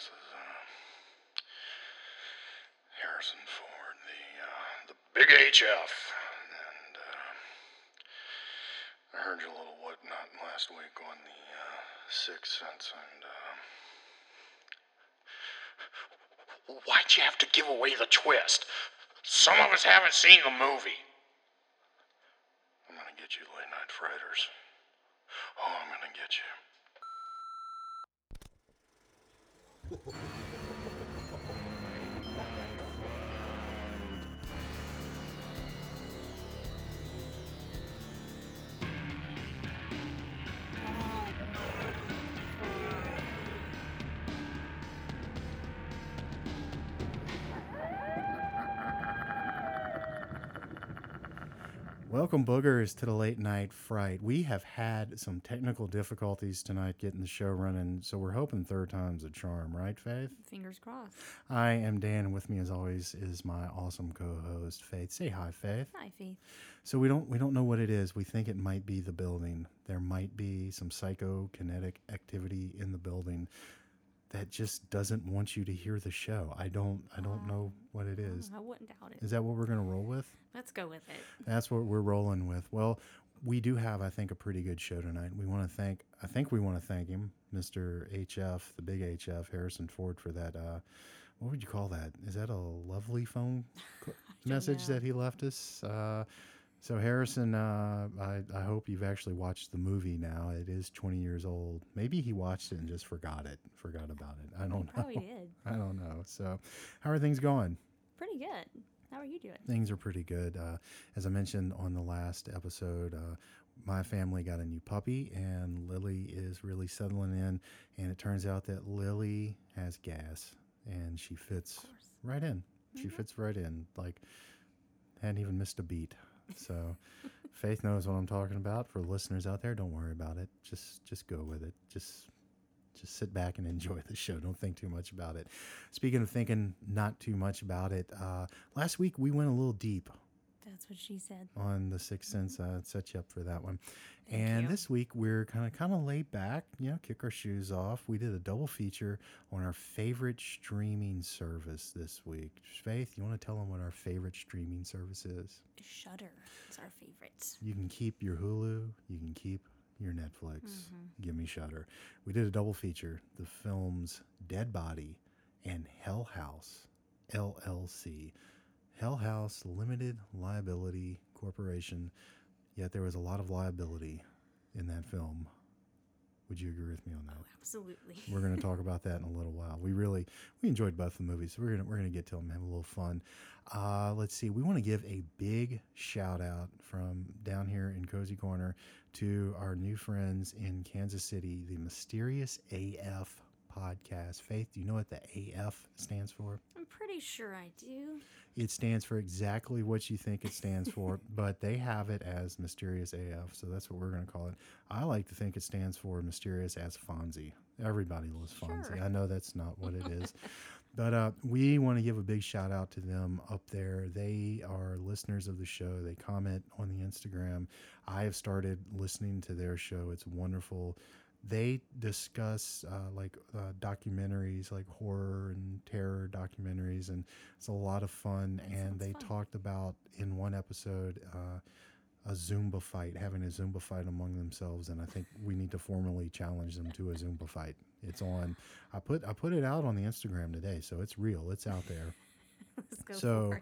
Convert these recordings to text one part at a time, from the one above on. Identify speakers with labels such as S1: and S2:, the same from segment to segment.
S1: This is uh, Harrison Ford, the uh, the Big HF, and uh, I heard your little whatnot last week on the uh, Sixth Sense, and uh, why'd you have to give away the twist? Some of us haven't seen the movie. I'm gonna get you, late night frighters. Oh, I'm gonna get you.
S2: Welcome, boogers, to the late night fright. We have had some technical difficulties tonight getting the show running, so we're hoping third time's a charm, right, Faith?
S3: Fingers crossed.
S2: I am Dan, and with me, as always, is my awesome co-host Faith. Say hi, Faith.
S3: Hi, Faith.
S2: So we don't we don't know what it is. We think it might be the building. There might be some psychokinetic activity in the building that just doesn't want you to hear the show. I don't I don't know what it is.
S3: I wouldn't doubt it.
S2: Is that what we're gonna roll with?
S3: Let's go with it.
S2: That's what we're rolling with. Well, we do have, I think, a pretty good show tonight. We want to thank, I think we want to thank him, Mr. HF, the big HF, Harrison Ford, for that. Uh, what would you call that? Is that a lovely phone message
S3: know.
S2: that he left us? Uh, so, Harrison, uh, I, I hope you've actually watched the movie now. It is 20 years old. Maybe he watched it and just forgot it, forgot about it. I don't know.
S3: Probably did.
S2: I don't know. So, how are things going?
S3: Pretty good. How are you doing?
S2: things are pretty good. Uh, as I mentioned on the last episode, uh, my family got a new puppy, and Lily is really settling in. And it turns out that Lily has gas, and she fits right in. She fits right in, like hadn't even missed a beat. So Faith knows what I'm talking about. For listeners out there, don't worry about it. Just just go with it. Just just sit back and enjoy the show. Don't think too much about it. Speaking of thinking not too much about it, uh, last week we went a little deep
S3: That's what she said.
S2: on the Sixth Sense. Uh, set you up for that one.
S3: Thank
S2: and
S3: you.
S2: this week we're kind of kind of laid back, you know, kick our shoes off. We did a double feature on our favorite streaming service this week. Faith, you want to tell them what our favorite streaming service is?
S3: Shudder It's our favorite.
S2: You can keep your Hulu, you can keep your Netflix.
S3: Mm-hmm.
S2: Give me Shudder. We did a double feature: the films Dead Body and Hell House LLC. Hell House Limited Liability Corporation. Yet there was a lot of liability in that film. Would you agree with me on that?
S3: Absolutely.
S2: We're going to talk about that in a little while. We really we enjoyed both the movies. So we're going to we're going to get to them, have a little fun. Uh, let's see. We want to give a big shout out from down here in Cozy Corner to our new friends in Kansas City, the Mysterious AF podcast. Faith, do you know what the AF stands for?
S3: I'm pretty sure I do.
S2: It stands for exactly what you think it stands for, but they have it as Mysterious AF, so that's what we're going to call it. I like to think it stands for Mysterious as Fonzie. Everybody loves Fonzie.
S3: Sure.
S2: I know that's not what it is. But uh, we want to give a big shout out to them up there. They are listeners of the show. They comment on the Instagram. I have started listening to their show. It's wonderful. They discuss uh, like uh, documentaries, like horror and terror documentaries, and it's a lot of fun.
S3: That
S2: and they
S3: fun.
S2: talked about in one episode uh, a Zumba fight, having a Zumba fight among themselves, and I think we need to formally challenge them to a Zumba fight. It's on. I put I put it out on the Instagram today, so it's real. It's out there. So.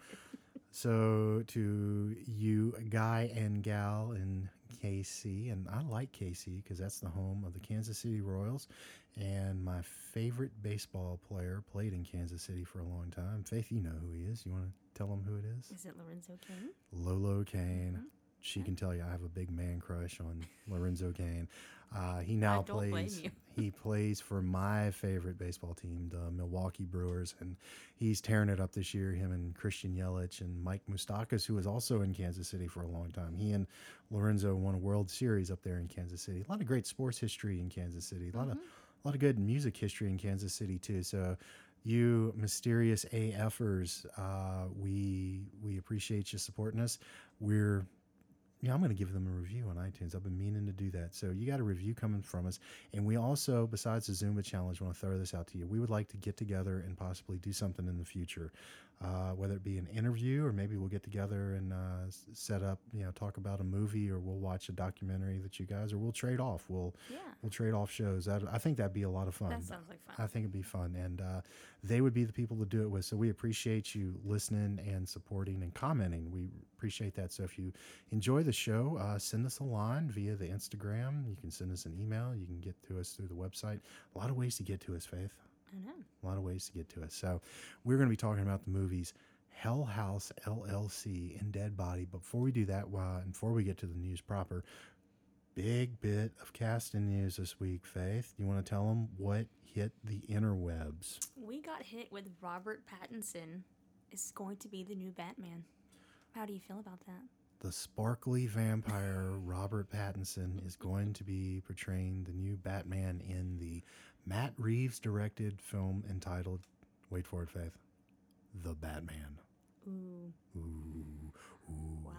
S2: So to you, guy and gal in KC, and I like KC because that's the home of the Kansas City Royals, and my favorite baseball player played in Kansas City for a long time. Faith, you know who he is. You want to tell him who it is?
S3: Is it Lorenzo King?
S2: Lolo Cain.
S3: Mm-hmm.
S2: She can tell you I have a big man crush on Lorenzo Cain. Uh, he now plays.
S3: you.
S2: he plays for my favorite baseball team, the Milwaukee Brewers, and he's tearing it up this year. Him and Christian Yelich and Mike Moustakas, who was also in Kansas City for a long time. He and Lorenzo won a World Series up there in Kansas City. A lot of great sports history in Kansas City. A lot of a lot of good music history in Kansas City too. So you mysterious AFers, uh, we we appreciate you supporting us. We're yeah, I'm going to give them a review on iTunes. I've been meaning to do that. So you got a review coming from us. And we also, besides the Zumba challenge, want to throw this out to you. We would like to get together and possibly do something in the future, uh, whether it be an interview or maybe we'll get together and uh, set up, you know, talk about a movie or we'll watch a documentary that you guys, or we'll trade off. We'll
S3: Yeah.
S2: we'll trade off shows. I, I think that'd be a lot of fun.
S3: That sounds like fun.
S2: I think it'd be fun, and uh, they would be the people to do it with. So we appreciate you listening and supporting and commenting. We appreciate that. So if you enjoy the show, uh, send us a line via the Instagram. You can send us an email. You can get to us through the website. A lot of ways to get to us, Faith.
S3: I know.
S2: A lot of ways to get to us. So we're going to be talking about the movies Hell House LLC and Dead Body. But before we do that, uh, before we get to the news proper, big bit of casting news this week. Faith, you want to tell them what hit the interwebs?
S3: We got hit with Robert Pattinson is going to be the new Batman. How do you feel about that?
S2: The sparkly vampire Robert Pattinson is going to be portraying the new Batman in the Matt Reeves directed film entitled, wait for it, Faith, The Batman.
S3: Ooh,
S2: Ooh, ooh.
S3: wow.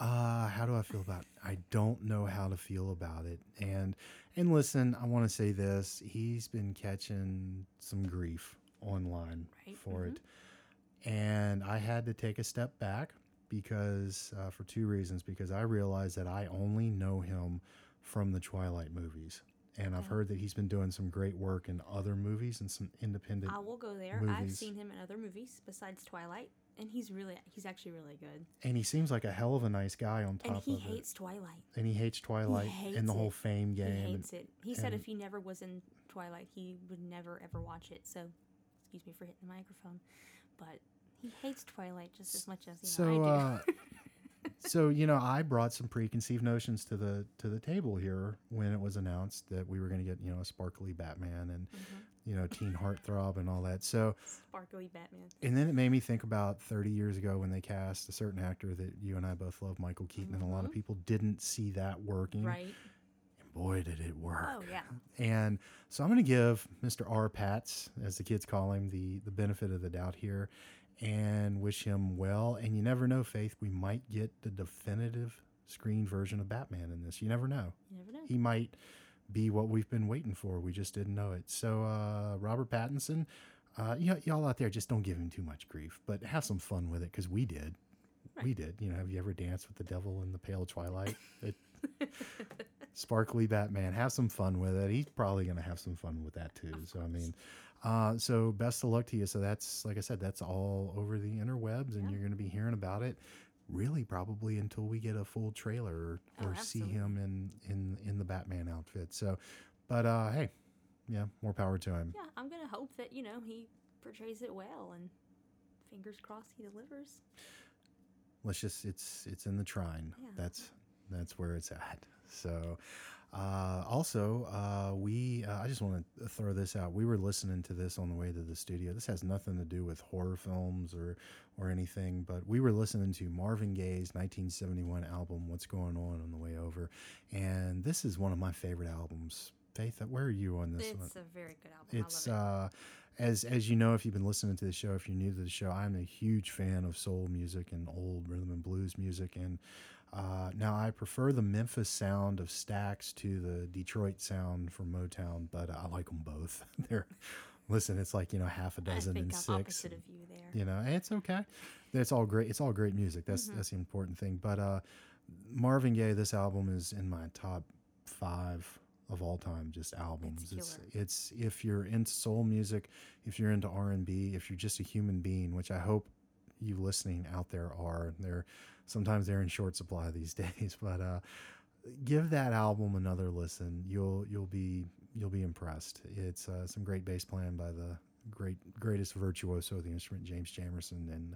S2: Uh, how do I feel about it? I don't know how to feel about it. And and listen, I want to say this. He's been catching some grief online
S3: Right,
S2: for it. And I had to take a step back because uh, for two reasons because I realized that I only know him from the Twilight movies. And I've heard that he's been doing some great work in other movies and some independent
S3: I will go there. I've seen him in other movies besides Twilight, and he's really he's actually really good.
S2: and he seems like a hell of a nice guy on top of it.
S3: And he
S2: of it.
S3: hates Twilight.
S2: And he hates Twilight
S3: hates
S2: and the whole fame game.
S3: He
S2: and-
S3: hates it. He said if he never was in Twilight, he would never ever watch it. So, excuse me for hitting the microphone, but he hates Twilight just as much as you
S2: so
S3: know I
S2: uh,
S3: do.
S2: so you know i brought some preconceived notions to the to the table here when it was announced that we were going to get you know a sparkly batman and
S3: Mhm.
S2: you know teen heartthrob and all that so
S3: Sparkly Batman.
S2: and then it made me think about 30 years ago when they cast a certain actor that you and i both love michael keaton and a lot of
S3: Mhm.
S2: people didn't see that working
S3: Right.
S2: and boy did it work
S3: Oh yeah.
S2: and so I'm going to give Mr. R. Pats, as the kids call him, the, the benefit of the doubt here and wish him well. And you never know, Faith, we might get the definitive screen version of Batman in this. You never know.
S3: You never know.
S2: He might be what we've been waiting for. We just didn't know it. So, uh, Robert Pattinson, uh, y- y'all out there, just don't give him too much grief, but have some fun with it because we did. We did. You know, have you ever danced with the devil in the pale twilight? It, sparkly Batman. Have some fun with it. He's probably going to have some fun with that too. So I mean, uh, so best of luck to you. So that's like I said, that's all over the interwebs, and
S3: Yeah.
S2: you're going to be hearing about it. Really, probably until we get a full trailer or,
S3: Oh,
S2: or see him in in in the Batman outfit. So, but uh, hey, yeah, more power to him.
S3: Yeah, I'm gonna hope that you know he portrays it well, and fingers crossed he delivers.
S2: let's just it's it's in the trine
S3: Yeah.
S2: that's that's where it's at so uh also uh we uh, i just want to throw this out. We were listening to this on the way to the studio. This has nothing to do with horror films or or anything but we were listening to marvin gaye's 1971 album what's going on on the way over. And this is one of my favorite albums. Faith where are you on this one?
S3: It's a very good album.
S2: it's
S3: I love
S2: uh as as you know if you've been listening to the show if you're new to the show i'm a huge fan of soul music and old rhythm and blues music. And uh, now i prefer the memphis sound of stax to the detroit sound from motown but i like them both. They're listen it's like you know half a dozen and
S3: I'm
S2: six
S3: opposite of you there.
S2: you know it's okay. It's all great it's all great music. That's
S3: Mhm.
S2: that's the important thing. But uh marvin gaye this album is in my top five of all time just albums. It's it's if you're into soul music if you're into r&b if you're just a human being which i hope you listening out there are they're sometimes they're in short supply these days but uh give that album another listen. You'll you'll be you'll be impressed. It's uh, some great bass playing by the great greatest virtuoso of the instrument james jamerson and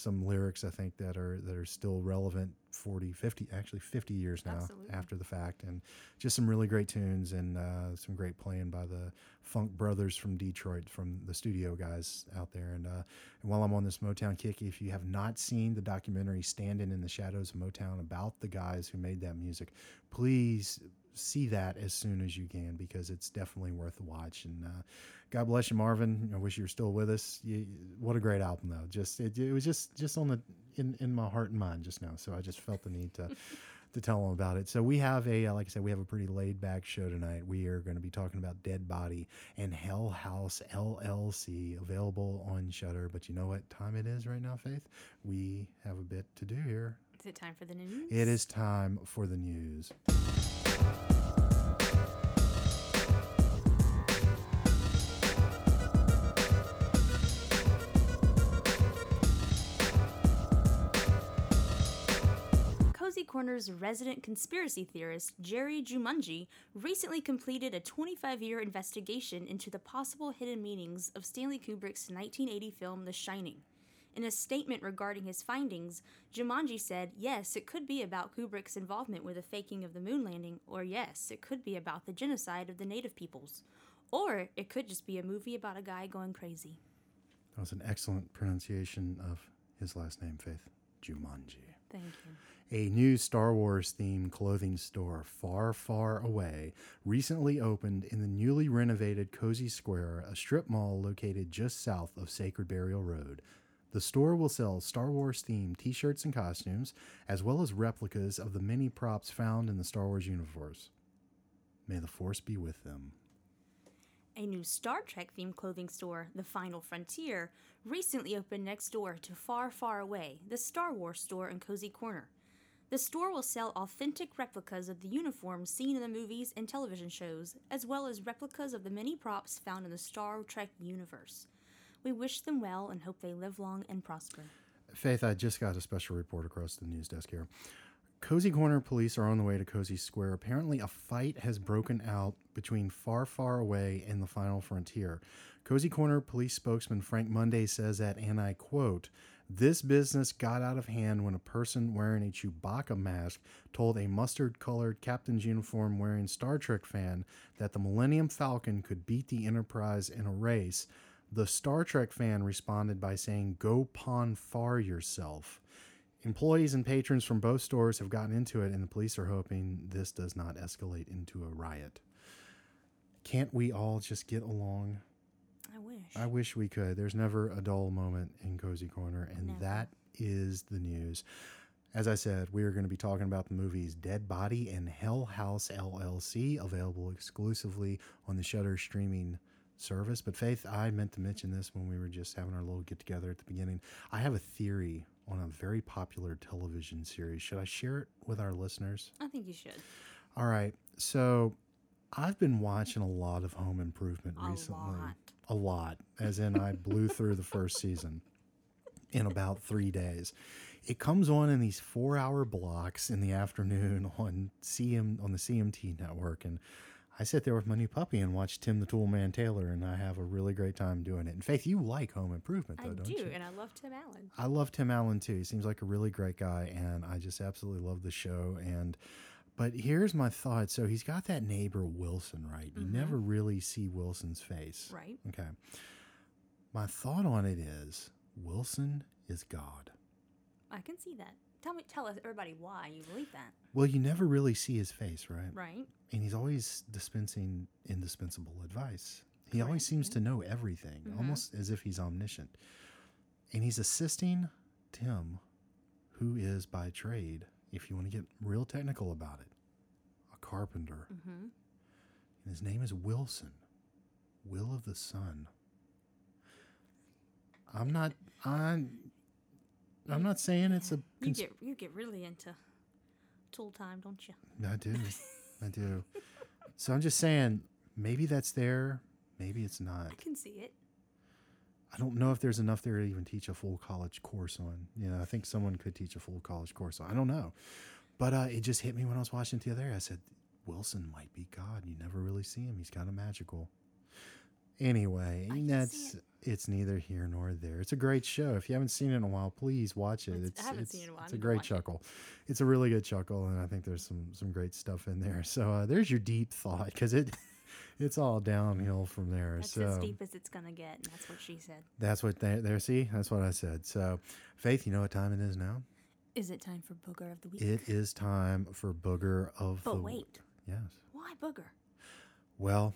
S2: some lyrics i think that are that are still relevant 40 50 actually 50 years now
S3: Absolutely.
S2: after the fact and just some really great tunes and uh, some great playing by the funk brothers from detroit from the studio guys out there and, uh, and while i'm on this motown kick if you have not seen the documentary standing in the shadows of motown about the guys who made that music please see that as soon as you can because it's definitely worth a watch. And uh, God bless you, Marvin. I wish you were still with us. You, what a great album, though. Just it, it was just just on the in in my heart and mind just now. So I just felt the need to. to tell them about it. So we have a, uh, like I said, we have a pretty laid back show tonight. We are going to be talking about Dead Body and Hell House LLC available on Shudder. But you know what time it is right now, Faith? We have a bit to do here.
S3: Is it time for the news?
S2: It is time for the news.
S3: Cozy Corner's resident conspiracy theorist, Jerry Jumanji, recently completed a 25 year investigation into the possible hidden meanings of Stanley Kubrick's 1980 film The Shining. In a statement regarding his findings, Jumanji said, yes, it could be about Kubrick's involvement with the faking of the moon landing, or yes, it could be about the genocide of the native peoples. Or it could just be a movie about a guy going crazy.
S2: That was an excellent pronunciation of his last name, Faith. Jumanji.
S3: Thank you.
S2: A new Star Wars themed clothing store far, far away recently opened in the newly renovated Cozy Square, a strip mall located just south of Sacred Burial Road. The store will sell Star Wars themed t shirts and costumes, as well as replicas of the many props found in the Star Wars universe. May the Force be with them.
S3: A new Star Trek themed clothing store, The Final Frontier, recently opened next door to Far, Far Away, the Star Wars store in Cozy Corner. The store will sell authentic replicas of the uniforms seen in the movies and television shows, as well as replicas of the many props found in the Star Trek universe. We wish them well and hope they live long and prosper.
S2: Faith, I just got a special report across the news desk here. Cozy Corner police are on the way to Cozy Square. Apparently, a fight has broken out between Far, Far Away and the Final Frontier. Cozy Corner police spokesman Frank Monday says that, and I quote, this business got out of hand when a person wearing a Chewbacca mask told a mustard colored captain's uniform wearing Star Trek fan that the Millennium Falcon could beat the Enterprise in a race. The Star Trek fan responded by saying, Go pawn far yourself. Employees and patrons from both stores have gotten into it, and the police are hoping this does not escalate into a riot. Can't we all just get along?
S3: I wish.
S2: I wish we could. There's never a dull moment in Cozy Corner, and
S3: Never.
S2: that is the news. As I said, we are going to be talking about the movies Dead Body and Hell House LLC, available exclusively on the Shudder streaming service. But Faith, I meant to mention this when we were just having our little get together at the beginning. I have a theory on a very popular television series. Should I share it with our listeners?
S3: I think you should.
S2: All right. So I've been watching a lot of Home Improvement
S3: A
S2: recently.
S3: lot.
S2: A lot, as in I blew through the first season in about three days. It comes on in these four-hour blocks in the afternoon on CM on the CMT network, and I sit there with my new puppy and watch Tim the Toolman Taylor, and I have a really great time doing it. And Faith, you like Home Improvement,
S3: I
S2: though, don't you?
S3: I do,
S2: you?
S3: and I love Tim Allen.
S2: I love Tim Allen too. He seems like a really great guy, and I just absolutely love the show. And but here's my thought. So he's got that neighbor Wilson, right? You mm-hmm. never really see Wilson's face.
S3: Right.
S2: Okay. My thought on it is Wilson is God.
S3: I can see that. Tell me, tell us, everybody, why you believe that.
S2: Well, you never really see his face, right?
S3: Right.
S2: And he's always dispensing indispensable advice. He always seems to know everything, almost as if he's omniscient. And he's assisting Tim, who is by trade, if you want to get real technical about it, a carpenter.
S3: Mm-hmm.
S2: And his name is Wilson, Will of the Sun. I'm not. I'm. I'm not saying it's a.
S3: You get you get really into tool time, don't you?
S2: I do. I do. So I'm just saying, maybe that's there. Maybe it's not.
S3: I can see it.
S2: I don't know if there's enough there to even teach a full college course on. You know, I think someone could teach a full college course on. I don't know. But uh, it just hit me when I was watching it the other day. I said, Wilson might be God. You never really see him. He's kind of magical. Anyway, that's
S3: it.
S2: it's neither here nor there. It's a great show. If you haven't seen it in a while, please watch it.
S3: It's-
S2: It's
S3: I haven't
S2: it's,
S3: seen it in a while.
S2: It's a great
S3: watch it.
S2: chuckle. It's a really good chuckle, and I think there's some some great stuff in there. So uh, there's your deep thought because it it's all downhill from there.
S3: That's
S2: so
S3: as deep as it's gonna get, and that's what she said.
S2: that's what they there. See, that's what I said. So, Faith, you know what time it is now?
S3: Is it time for booger of the week?
S2: It is time for booger of the.
S3: but
S2: the
S3: wait,
S2: Yes.
S3: Why booger?
S2: Well,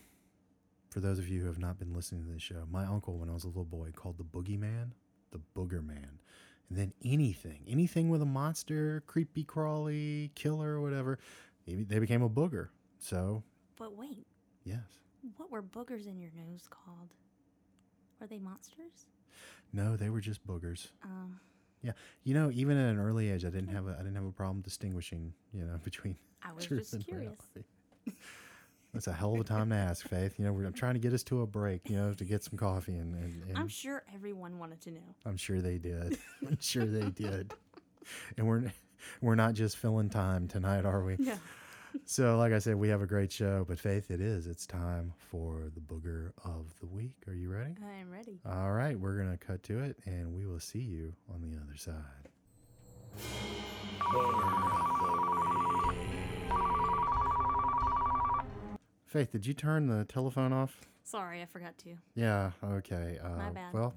S2: for those of you who have not been listening to this show, my uncle, when I was a little boy, called the boogeyman the booger man. And then anything, anything with a monster, creepy crawly, killer, whatever, they they became a booger. So,
S3: But wait,
S2: yes.
S3: what were boogers in your nose called? Were they monsters?
S2: No, they were just boogers.
S3: Um,
S2: Yeah, you know, even at an early age, I didn't have a I didn't have a problem distinguishing, you know, between
S3: I was
S2: truth
S3: just
S2: and
S3: curious.
S2: reality. That's a hell of a time to ask, Faith. You know, we're, I'm trying to get us to a break, you know, to get some coffee, and, and, and
S3: I'm sure everyone wanted to know.
S2: I'm sure they did. I'm sure they did. And we're we're not just filling time tonight, are we?
S3: No.
S2: So, like I said, we have a great show. But Faith, it is. It's time for the booger of the week. Are you ready?
S3: I am ready.
S2: All right, we're gonna cut to it, and we will see you on the other side. Faith, did you turn the telephone off?
S3: Sorry, I forgot to.
S2: Yeah. Okay. Uh,
S3: My bad.
S2: Well,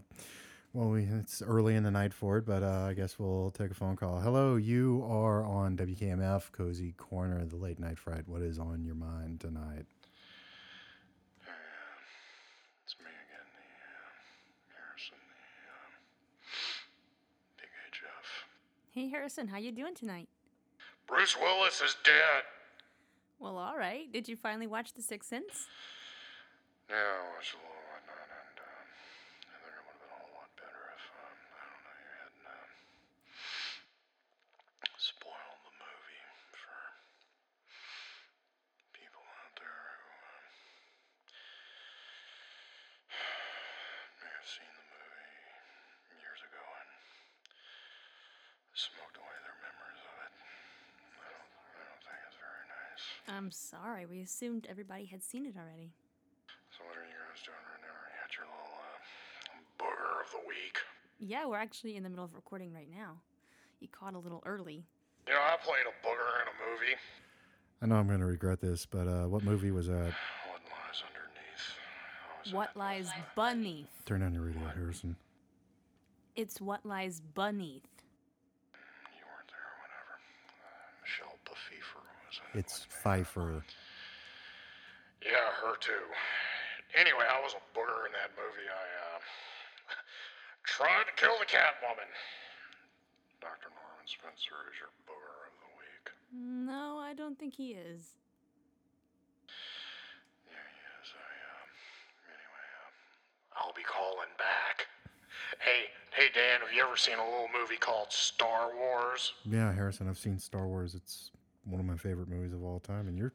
S2: well, we, it's early in the night for it, but uh, I guess we'll take a phone call. Hello, you are on WKMF Cozy Corner, the late night fright. What is on your mind tonight?
S1: It's me again, the uh, Harrison, the um, Big HF.
S3: Hey Harrison, how you doing tonight?
S1: Bruce Willis is dead.
S3: Well, all right. Did you finally watch The Sixth Sense?
S1: I watched a little whatnot, and um, I think it would have been a whole lot better if um, I don't know you hadn't um, spoiled the movie for people out there who um, may have seen the movie years ago and smoked away their memories of it. I don't, I don't think it's very nice.
S3: I'm sorry. We assumed everybody had seen it already.
S1: So what are you guys doing right now? Are you at your little uh, booger of the week?
S3: Yeah, we're actually in the middle of recording right now. You caught a little early.
S1: You know, I played a booger in a movie.
S2: I know I'm going to regret this, but uh, what movie was that?
S1: What lies underneath? I was in
S3: What
S1: it.
S3: lies beneath?
S2: Turn on your radio, Harrison.
S3: It's what lies beneath.
S1: You weren't there, whatever. Uh, Michelle Pfeiffer was in it.
S2: It's Pfeiffer.
S1: Yeah, her too. Anyway, I was a booger in that movie. I uh, tried to kill the Catwoman. Dr. Norman Spencer is your booger of the week.
S3: No, I don't think he is.
S1: Yeah, he is. I, um, anyway, um, I'll be calling back. Hey, hey, Dan, have you ever seen a little movie called Star Wars?
S2: Yeah, Harrison. I've seen Star Wars. It's one of my favorite movies of all time, and you're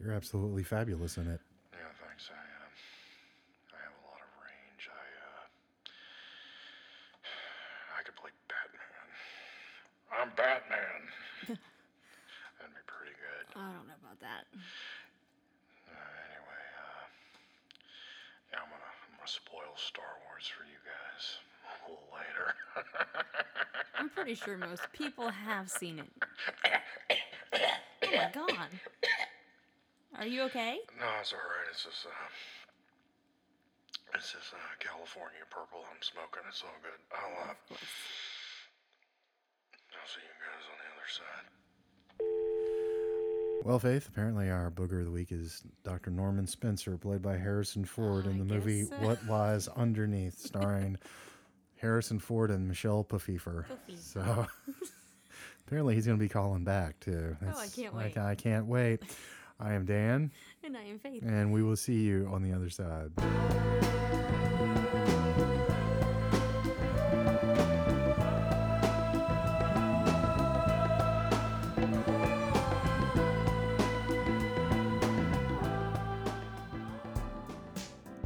S2: you're absolutely fabulous in it.
S1: Yeah, thanks. I, um, I have a lot of range. I, uh, I could play Batman. I'm Batman. That'd be pretty good.
S3: I don't know about that.
S1: Uh, anyway, uh, yeah, I'm gonna, I'm gonna spoil Star Wars for you guys a little later.
S3: I'm pretty sure most people have seen it. Oh my god. Are you okay?
S1: no, it's all right. It's just, uh, it's just uh, California purple I'm smoking. It's all good. I'll, uh, I'll see you guys on the other side.
S2: Well, Faith, apparently our booger of the week is Dr. Norman Spencer, played by Harrison Ford in
S3: I
S2: the movie
S3: guess, uh,
S2: What Lies Underneath, starring Harrison Ford and Michelle Pfeiffer.
S3: Pfeiffer.
S2: So apparently he's going to be calling back too.
S3: Oh, I can't
S2: I
S3: wait.
S2: ca- I can't wait. I am Dan,
S3: And I am Faith.
S2: and we will see you on the other side.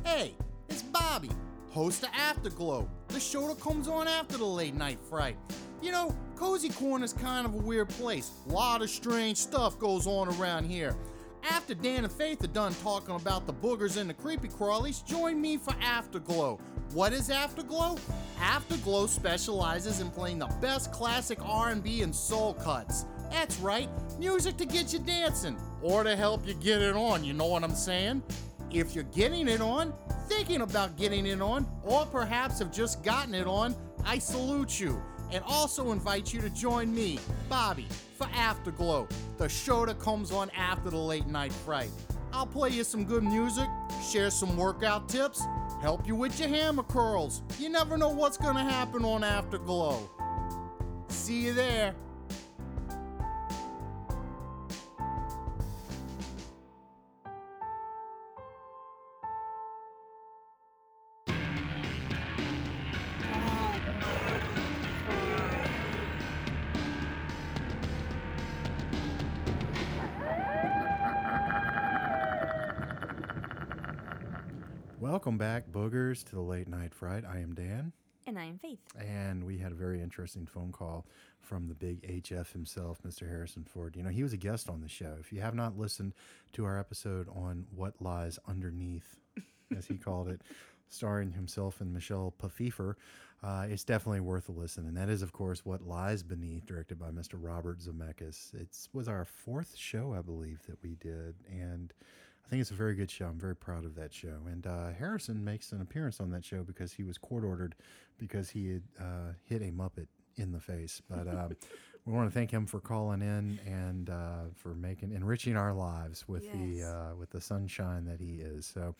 S4: Hey, it's Bobby, host of Afterglow, the show that comes on after the late night fright. You know, Cozy Corner's kind of a weird place. A lot of strange stuff goes on around here. After Dan and Faith are done talking about the boogers and the creepy crawlies, join me for Afterglow. What is Afterglow? Afterglow specializes in playing the best classic R&B and soul cuts. That's right, music to get you dancing or to help you get it on, you know what I'm saying? If you're getting it on, thinking about getting it on, or perhaps have just gotten it on, I salute you. And also invite you to join me, Bobby, for Afterglow, the show that comes on after the late night fright. I'll play you some good music, share some workout tips, help you with your hammer curls. You never know what's gonna happen on Afterglow. See you there.
S2: Welcome back, boogers, to the late night fright. I am Dan,
S3: And I am Faith.
S2: and we had a very interesting phone call from the big HF himself, Mr. Harrison Ford. You know, he was a guest on the show. If you have not listened to our episode on what lies underneath, as he called it, starring himself and Michelle Pfeiffer, uh, it's definitely worth a listen. And that is, of course, What Lies Beneath, directed by Mr. Robert Zemeckis. It was our fourth show, I believe, that we did, and I think it's a very good show. I'm very proud of that show. And uh, Harrison makes an appearance on that show because he was court ordered because he had uh, hit a Muppet in the face. But um, we want to thank him for calling in and uh, for making enriching our lives with
S3: Yes.
S2: the uh, with the sunshine that he is. So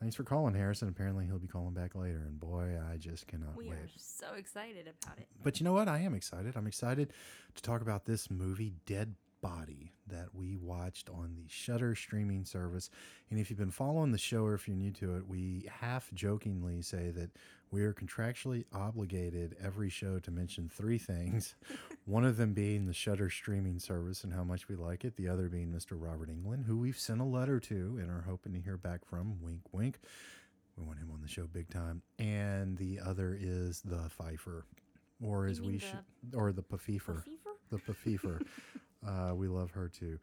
S2: thanks for calling, Harrison. Apparently he'll be calling back later. And boy, I just cannot
S3: We
S2: wait.
S3: are so excited about it.
S2: But you know what? I am excited. I'm excited to talk about this movie, Dead Body, that we watched on the Shudder streaming service. And if you've been following the show or if you're new to it, we half jokingly say that we are contractually obligated every show to mention three things. One of them being the Shudder streaming service and how much we like it. The other being Mr. Robert Englund, who we've sent a letter to and are hoping to hear back from. Wink, wink. We want him on the show big time. And the other is the Pfeiffer, or as we should, or the
S3: Fever?
S2: the Pfeiffer. uh, we love her too.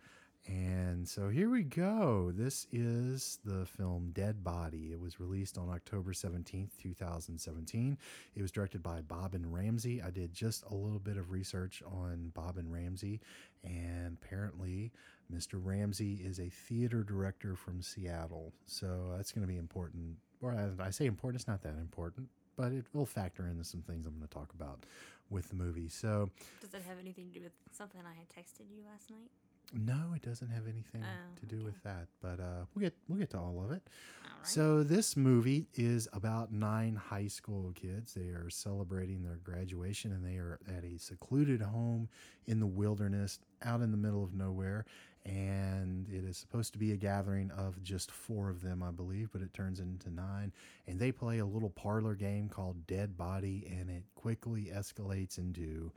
S2: And so here we go. This is the film Dead Body. It was released on October 17th, 2017. It was directed by Bob and Ramsey. I did just a little bit of research on Bob and Ramsey, and apparently, Mr. Ramsey is a theater director from Seattle. So that's going to be important. Or I, I say important, it's not that important, but it will factor into some things I'm going to talk about with the movie. So,
S3: Does it have anything to do with something I had texted you last night?
S2: no, it doesn't have anything
S3: Oh,
S2: to do
S3: okay.
S2: with that, but uh, we'll get we'll get to all of it.
S3: All right.
S2: So this movie is about nine high school kids. They are celebrating their graduation, and they are at a secluded home in the wilderness, out in the middle of nowhere. And it is supposed to be a gathering of just four of them, I believe, but it turns into nine. And they play a little parlor game called Dead Body, and it quickly escalates into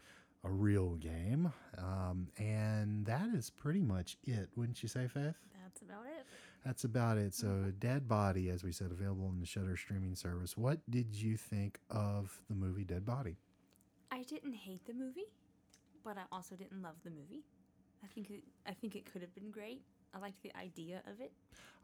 S2: a real game. Um, and that is pretty much it, wouldn't you say, Faith?
S3: That's about it.
S2: That's about it. So, Dead Body, as we said, available on the Shudder streaming service. What did you think of the movie Dead Body?
S3: I didn't hate the movie, but I also didn't love the movie. I think it, I think it could have been great. I liked the idea of it.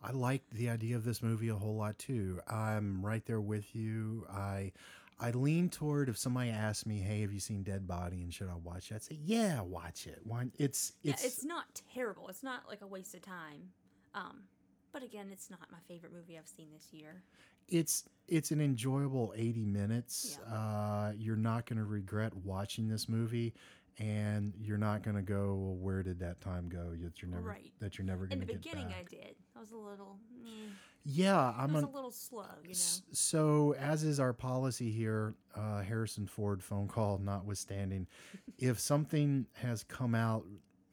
S2: I liked the idea of this movie a whole lot too. I'm right there with you. I I lean toward if somebody asked me, "Hey, have you seen Dead Body and should I watch it?" I'd say, "Yeah, watch it." Why? It's it's
S3: Yeah,
S2: it's,
S3: not terrible. It's not like a waste of time. Um, but again, it's not my favorite movie I've seen this year.
S2: it's it's an enjoyable 80 minutes. Uh, you're not going to regret watching this movie, and you're not going to go, well, "Where did that time go?" That you're never
S3: Right.
S2: that you're never
S3: In
S2: going
S3: the
S2: to get
S3: beginning. I did. I was a little, eh,
S2: yeah, I'm
S3: was
S2: an,
S3: a little slow, you know.
S2: So, as is our policy here, uh, Harrison Ford phone call notwithstanding, if something has come out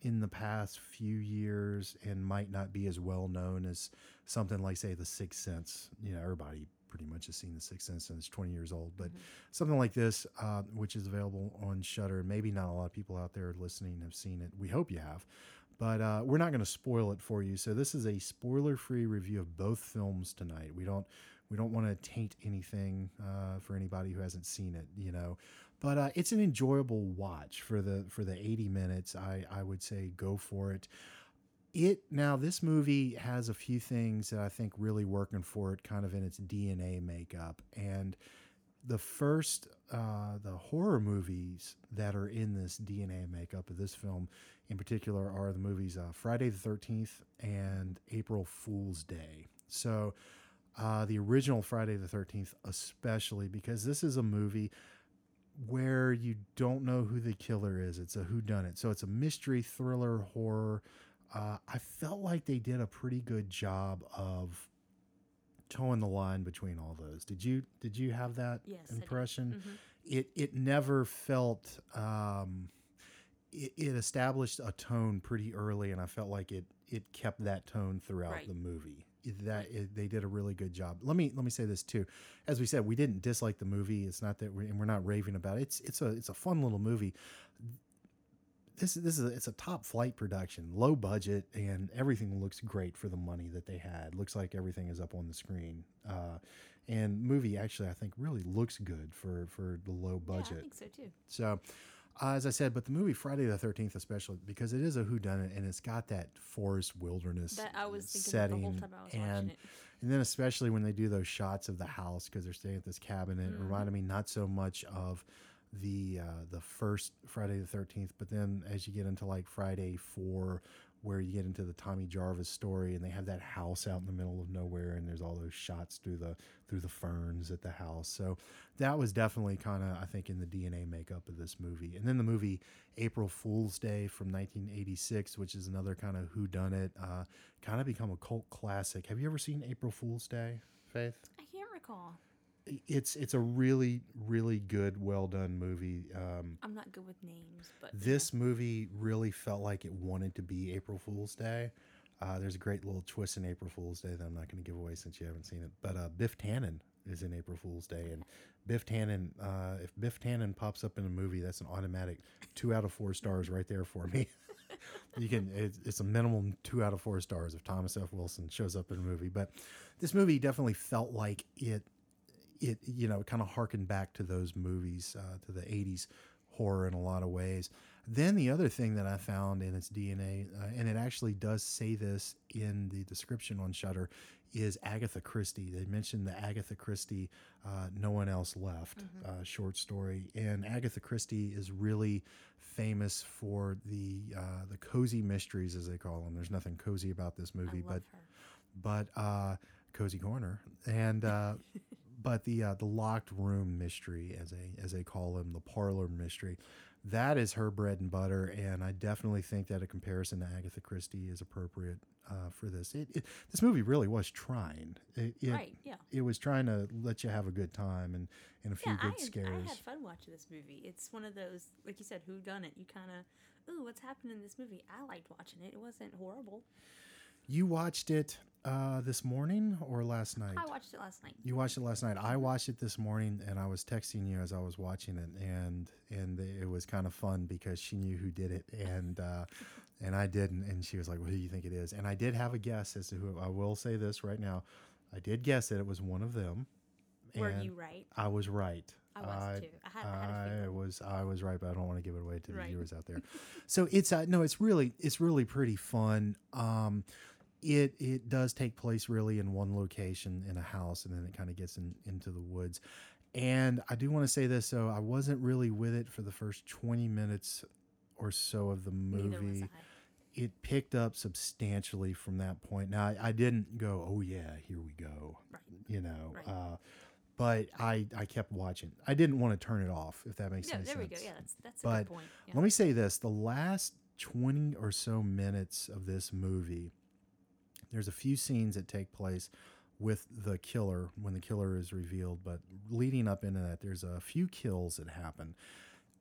S2: in the past few years and might not be as well known as something like, say, The Sixth Sense, you know, everybody pretty much has seen The Sixth Sense and it's 20 years old, but something like this, uh, which is available on Shudder, maybe not a lot of people out there listening have seen it. We hope you have. But uh, we're not going to spoil it for you. So this is a spoiler-free review of both films tonight. We don't we don't want to taint anything uh, for anybody who hasn't seen it, you know. But uh, it's an enjoyable watch for the for the 80 minutes. I I would say go for it. It now this movie has a few things that I think really working for it, kind of in its DNA makeup and the first uh, the horror movies that are in this DNA makeup of this film in particular are the movies uh, Friday the 13th and April Fool's Day. So uh, the original Friday the 13th, especially because this is a movie where you don't know who the killer is. It's a who done it. So it's a mystery thriller horror. Uh, I felt like they did a pretty good job of towing the line between all those. Did you did you have that
S3: Yes,
S2: impression? It it never felt um, it, it established a tone pretty early, and I felt like it it kept that tone throughout
S3: Right.
S2: the movie. That it, they did a really good job. Let me let me say this too. As we said, we didn't dislike the movie. It's not that we and we're not raving about it. It's it's a it's a fun little movie. This this is a, it's a top flight production, low budget, and everything looks great for the money that they had. Looks like everything is up on the screen. Uh, and movie actually, I think, really looks good for for the low budget.
S3: Yeah, I think so too.
S2: So, uh, as I said, but the movie Friday the Thirteenth, especially because it is a whodunit and it's got that forest wilderness
S3: That I was thinking
S2: setting,
S3: the whole time I was
S2: and
S3: watching it.
S2: and then especially when they do those shots of the house because they're staying at this cabin, it
S3: Mm-hmm.
S2: reminded me not so much of the uh, the first Friday the Thirteenth, but then as you get into like Friday Four, where you get into the Tommy Jarvis story, and they have that house out in the middle of nowhere, and there's all those shots through the through the ferns at the house. So that was definitely kind of I think in the DNA makeup of this movie. And then the movie April Fool's Day from 1986, which is another kind of who done it, uh, kind of become a cult classic. Have you ever seen April Fool's Day, Faith?
S3: I can't recall.
S2: It's it's a really really good, well done movie. Um,
S3: I'm not good with names, but yeah.
S2: this movie really felt like it wanted to be April Fool's Day. Uh, there's a great little twist in April Fool's Day that I'm not going to give away since you haven't seen it. But uh, Biff Tannen is in April Fool's Day, and Biff Tannen, uh, if Biff Tannen pops up in a movie, that's an automatic two out of four stars right there for me. you can it's, it's a minimum two out of four stars if Thomas F. Wilson shows up in a movie. But this movie definitely felt like it it you know kind of harkened back to those movies uh, to the 80s horror in a lot of ways. Then the other thing that i found in its dna uh, and it actually does say this in the description on shudder is agatha christie. They mentioned the agatha christie uh, no one else left uh, short story. And agatha christie is really famous for the uh, the cozy mysteries as they call them. There's nothing cozy about this movie but
S3: her.
S2: but uh, cozy corner. And uh, but the uh, the locked room mystery as they as they call them the parlor mystery that is her bread and butter and i definitely think that a comparison to agatha christie is appropriate uh, for this it, it, this movie really was trying it, it,
S3: Right, yeah.
S2: it was trying to let you have a good time and and a few
S3: Yeah,
S2: good
S3: had,
S2: scares
S3: I had fun watching this movie. It's one of those, like you said, who done it? You kind of, ooh, what's happening in this movie? I liked watching it. It wasn't horrible.
S2: you watched it uh, this morning or last night
S3: I watched it last night.
S2: You watched it last night. I watched it this morning, and I was texting you as I was watching it, and and it was kind of fun because she knew who did it, and uh, and I didn't, and she was like, "Well, who do you think it is?" And I did have a guess as to who. I will say this right now, I did guess that it was one of them.
S3: Were you right?
S2: I was right.
S3: I was too. I had- I had feeling.
S2: was I was right, but I don't want to give it away to the
S3: Right.
S2: viewers out there. so it's uh, no, it's really it's really pretty fun. Um, it it does take place really in one location in a house, and then it kind of gets in, into the woods. And I do want to say this, so I wasn't really with it for the first twenty minutes or so of the movie it picked up substantially from that point. Now, I, I didn't go, oh yeah, here we go,
S3: Right.
S2: you know,
S3: Right.
S2: uh, but I I kept watching. I didn't want to turn it off, if that makes sense.
S3: Yeah,
S2: any
S3: there we go. Yeah, that's that's a
S2: But
S3: good point. Yeah.
S2: Let me say this: the last twenty or so minutes of this movie, there's a few scenes that take place with the killer when the killer is revealed, but leading up into that, there's a few kills that happen.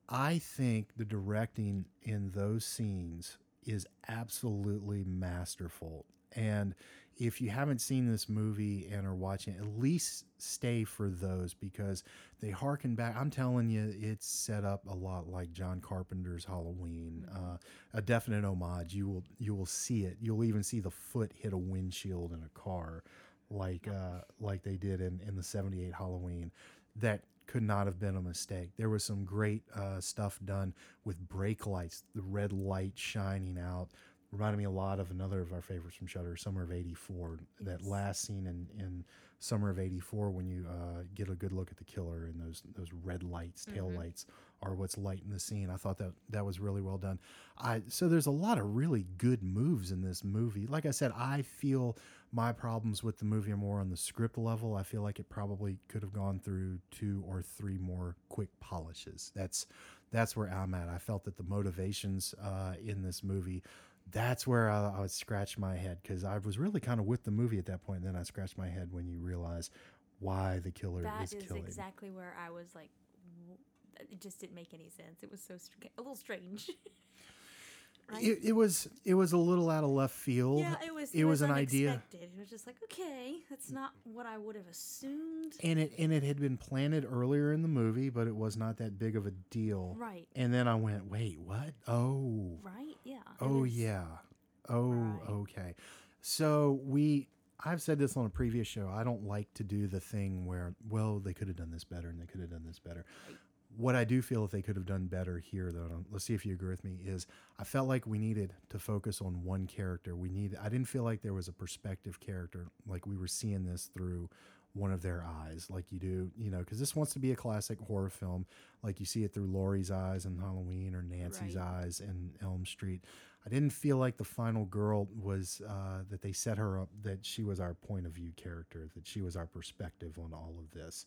S2: I think the directing in those scenes is absolutely masterful. And if you haven't seen this movie and are watching, at least stay for those because they harken back. I'm telling you, it's set up a lot like John Carpenter's Halloween, uh, a definite homage. You will you will see it. You'll even see the foot hit a windshield in a car, like uh, like they did in in the '78 Halloween. That could not have been a mistake. There was some great uh, stuff done with brake lights, the red light shining out. Reminded me a lot of another of our favorites from Shudder, Summer of '84. That last scene in, in Summer of '84 when you uh, get a good look at the killer and those those red lights, tail lights, are what's lighting the scene. I thought that that was really well done. I so there's a lot of really good moves in this movie. Like I said, I feel my problems with the movie are more on the script level. I feel like it probably could have gone through two or three more quick polishes. That's that's where I'm at. I felt that the motivations uh, in this movie, that's where I, I would scratch my head because I was really kind of with the movie at that point. And then I scratched my head when you realize why the killer
S3: That
S2: is
S3: is
S2: killing.
S3: That is exactly where I was like, w- it just didn't make any sense. It was so str- a little strange. right?
S2: It, it was it was a little out of left field.
S3: yeah, it was.
S2: It was an idea.
S3: It was just like, okay, that's mm. not what I would have assumed.
S2: and it and it had been planted earlier in the movie, but it was not that big of a deal.
S3: Right.
S2: And then I went, wait, what? Oh,
S3: Right? Yeah.
S2: oh yeah, oh
S3: Right.
S2: okay. So we, I've said this on a previous show. I don't like to do the thing where, well, they could have done this better and they could have done this better. What I do feel if they could have done better here, though, let's see if you agree with me, is I felt like we needed to focus on one character. We need. I didn't feel like there was a perspective character, like we were seeing this through one of their eyes, like you do, you know, because this wants to be a classic horror film, like you see it through Laurie's eyes in Halloween or Nancy's
S3: Right.
S2: eyes in Elm Street. I didn't feel like the final girl was uh, that they set her up that she was our point of view character, that she was our perspective on all of this.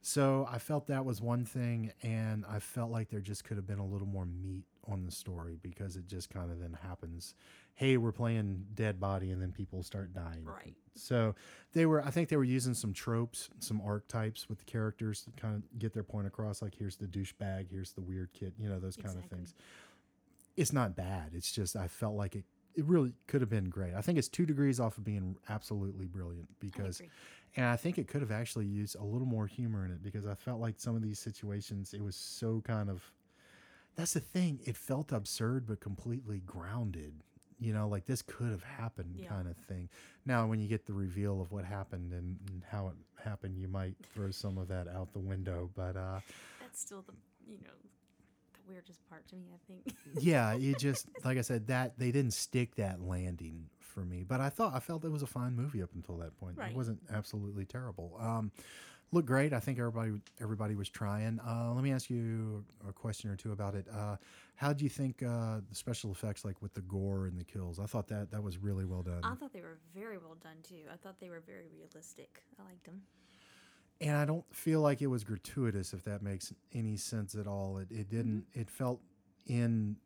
S2: So I felt that was one thing, and I felt like there just could have been a little more meat on the story because it just kind of then happens. Hey, we're playing dead body, and then people start dying.
S3: Right.
S2: So they were, I think they were using some tropes, some archetypes with the characters to kind of get their point across. Like here's the douchebag, here's the weird kid, you know, those kind of things. It's not bad. It's just I felt like it. It really could have been great. I think it's two degrees off of being absolutely brilliant because
S3: agree.
S2: and I think it could have actually used a little more humor in it because I felt like some of these situations, it was so kind of. That's the thing. It felt absurd, but completely grounded. You know, like this could have happened,
S3: Yeah.
S2: kind of thing. Now, when you get the reveal of what happened and, and how it happened, you might throw some of that out the window. But uh,
S3: That's still the you know weirdest part to me. I think.
S2: yeah, you just like I said that they didn't stick that landing for me. But I thought I felt it was a fine movie up until that point.
S3: Right.
S2: It wasn't absolutely terrible. Um, looked great. I think everybody everybody was trying. Uh, let me ask you a question or two about it. Uh, how do you think uh, the special effects, like with the gore and the kills? I thought that that was really well done.
S3: I thought they were very well done too. I thought they were very realistic. I liked them.
S2: And I don't feel like it was gratuitous, if that makes any sense at all. It it didn't. It felt in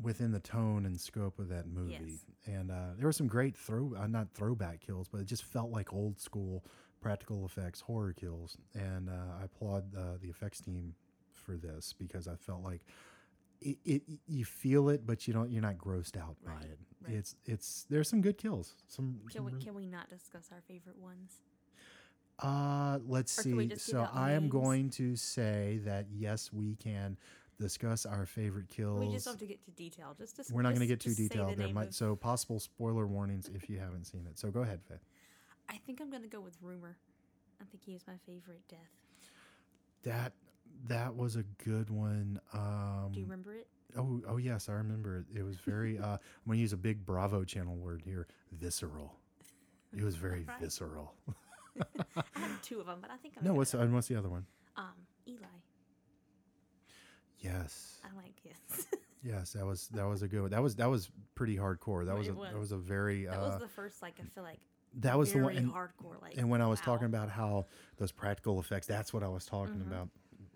S2: within the tone and scope of that movie,
S3: Yes.
S2: and uh, there were some great throw uh, not throwback kills, but it just felt like old school practical effects horror kills. And uh, I applaud uh, the effects team for this because I felt like. It, it you feel it, but you don't. You're not grossed out by it.
S3: right.
S2: It's it's there's some good kills. Some,
S3: Can
S2: some
S3: we
S2: really-
S3: can we not discuss our favorite ones?
S2: Uh, let's
S3: Or
S2: see. So I am
S3: names?
S2: going to say that yes, we can discuss our favorite kills.
S3: We just have to get to detail. Just dis-
S2: We're not going to get too
S3: say the
S2: detailed. There might
S3: of-
S2: so possible spoiler warnings if you haven't seen it. So go ahead, Faye.
S3: I think I'm gonna go with rumor. I think he was my favorite death.
S2: That that was a good one. Um,
S3: Do you remember it?
S2: Oh, oh yes, I remember it. It was very. uh, I'm going to use a big Bravo channel word here. Visceral. It was very
S3: Right.
S2: visceral.
S3: I have two of them, but I think I'm
S2: no, what's
S3: go-
S2: and what's the other one?
S3: um Eli.
S2: Yes.
S3: I like his.
S2: Yes, that was that was a good one. That was that was pretty hardcore. That was a,
S3: was.
S2: that was a very
S3: that
S2: uh,
S3: was the first like I feel like
S2: that was the one and,
S3: hardcore like
S2: and when I was talking about how those practical effects, that's what I was talking
S3: Mhm.
S2: about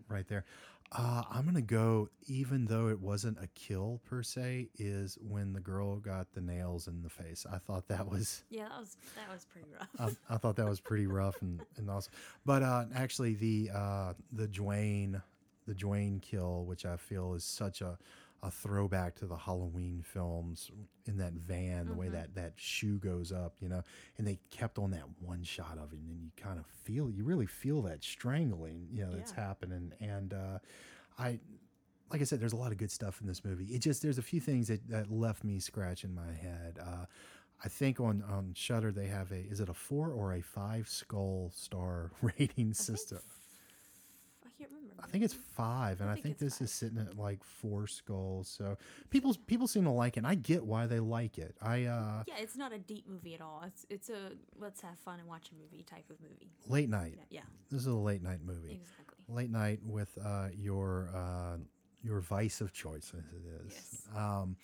S2: right there. Uh, I'm gonna go, even though it wasn't a kill per se, is when the girl got the nails in the face. I thought that was
S3: Yeah, that was that was pretty rough.
S2: I, I thought that was pretty rough and, and awesome. But uh, actually, the uh, the Dwayne the Dwayne kill, which I feel is such a a throwback to the Halloween films in that van, the way
S3: Mhm.
S2: that that shoe goes up, you know, and they kept on that one shot of it, and you kind of feel, you really feel that strangling, you know, that's
S3: Yeah.
S2: happening. And uh, I, like I said, there's a lot of good stuff in this movie. It just there's a few things that, that left me scratching my head. Uh, I think on on Shudder they have a is it a four or a five skull star rating
S3: I
S2: system?
S3: I can't remember.
S2: I think it's five, and
S3: I
S2: I
S3: think
S2: think this
S3: five.
S2: is sitting at like four skulls. So people people seem to like it. and I get why they like it. I uh
S3: Yeah, it's not a deep movie at all. It's it's a let's have fun and watch a movie type of movie.
S2: late night.
S3: Yeah,
S2: This is a late night movie.
S3: exactly.
S2: Late night with uh, your uh, your vice of choice, as it is.
S3: Yes.
S2: Um,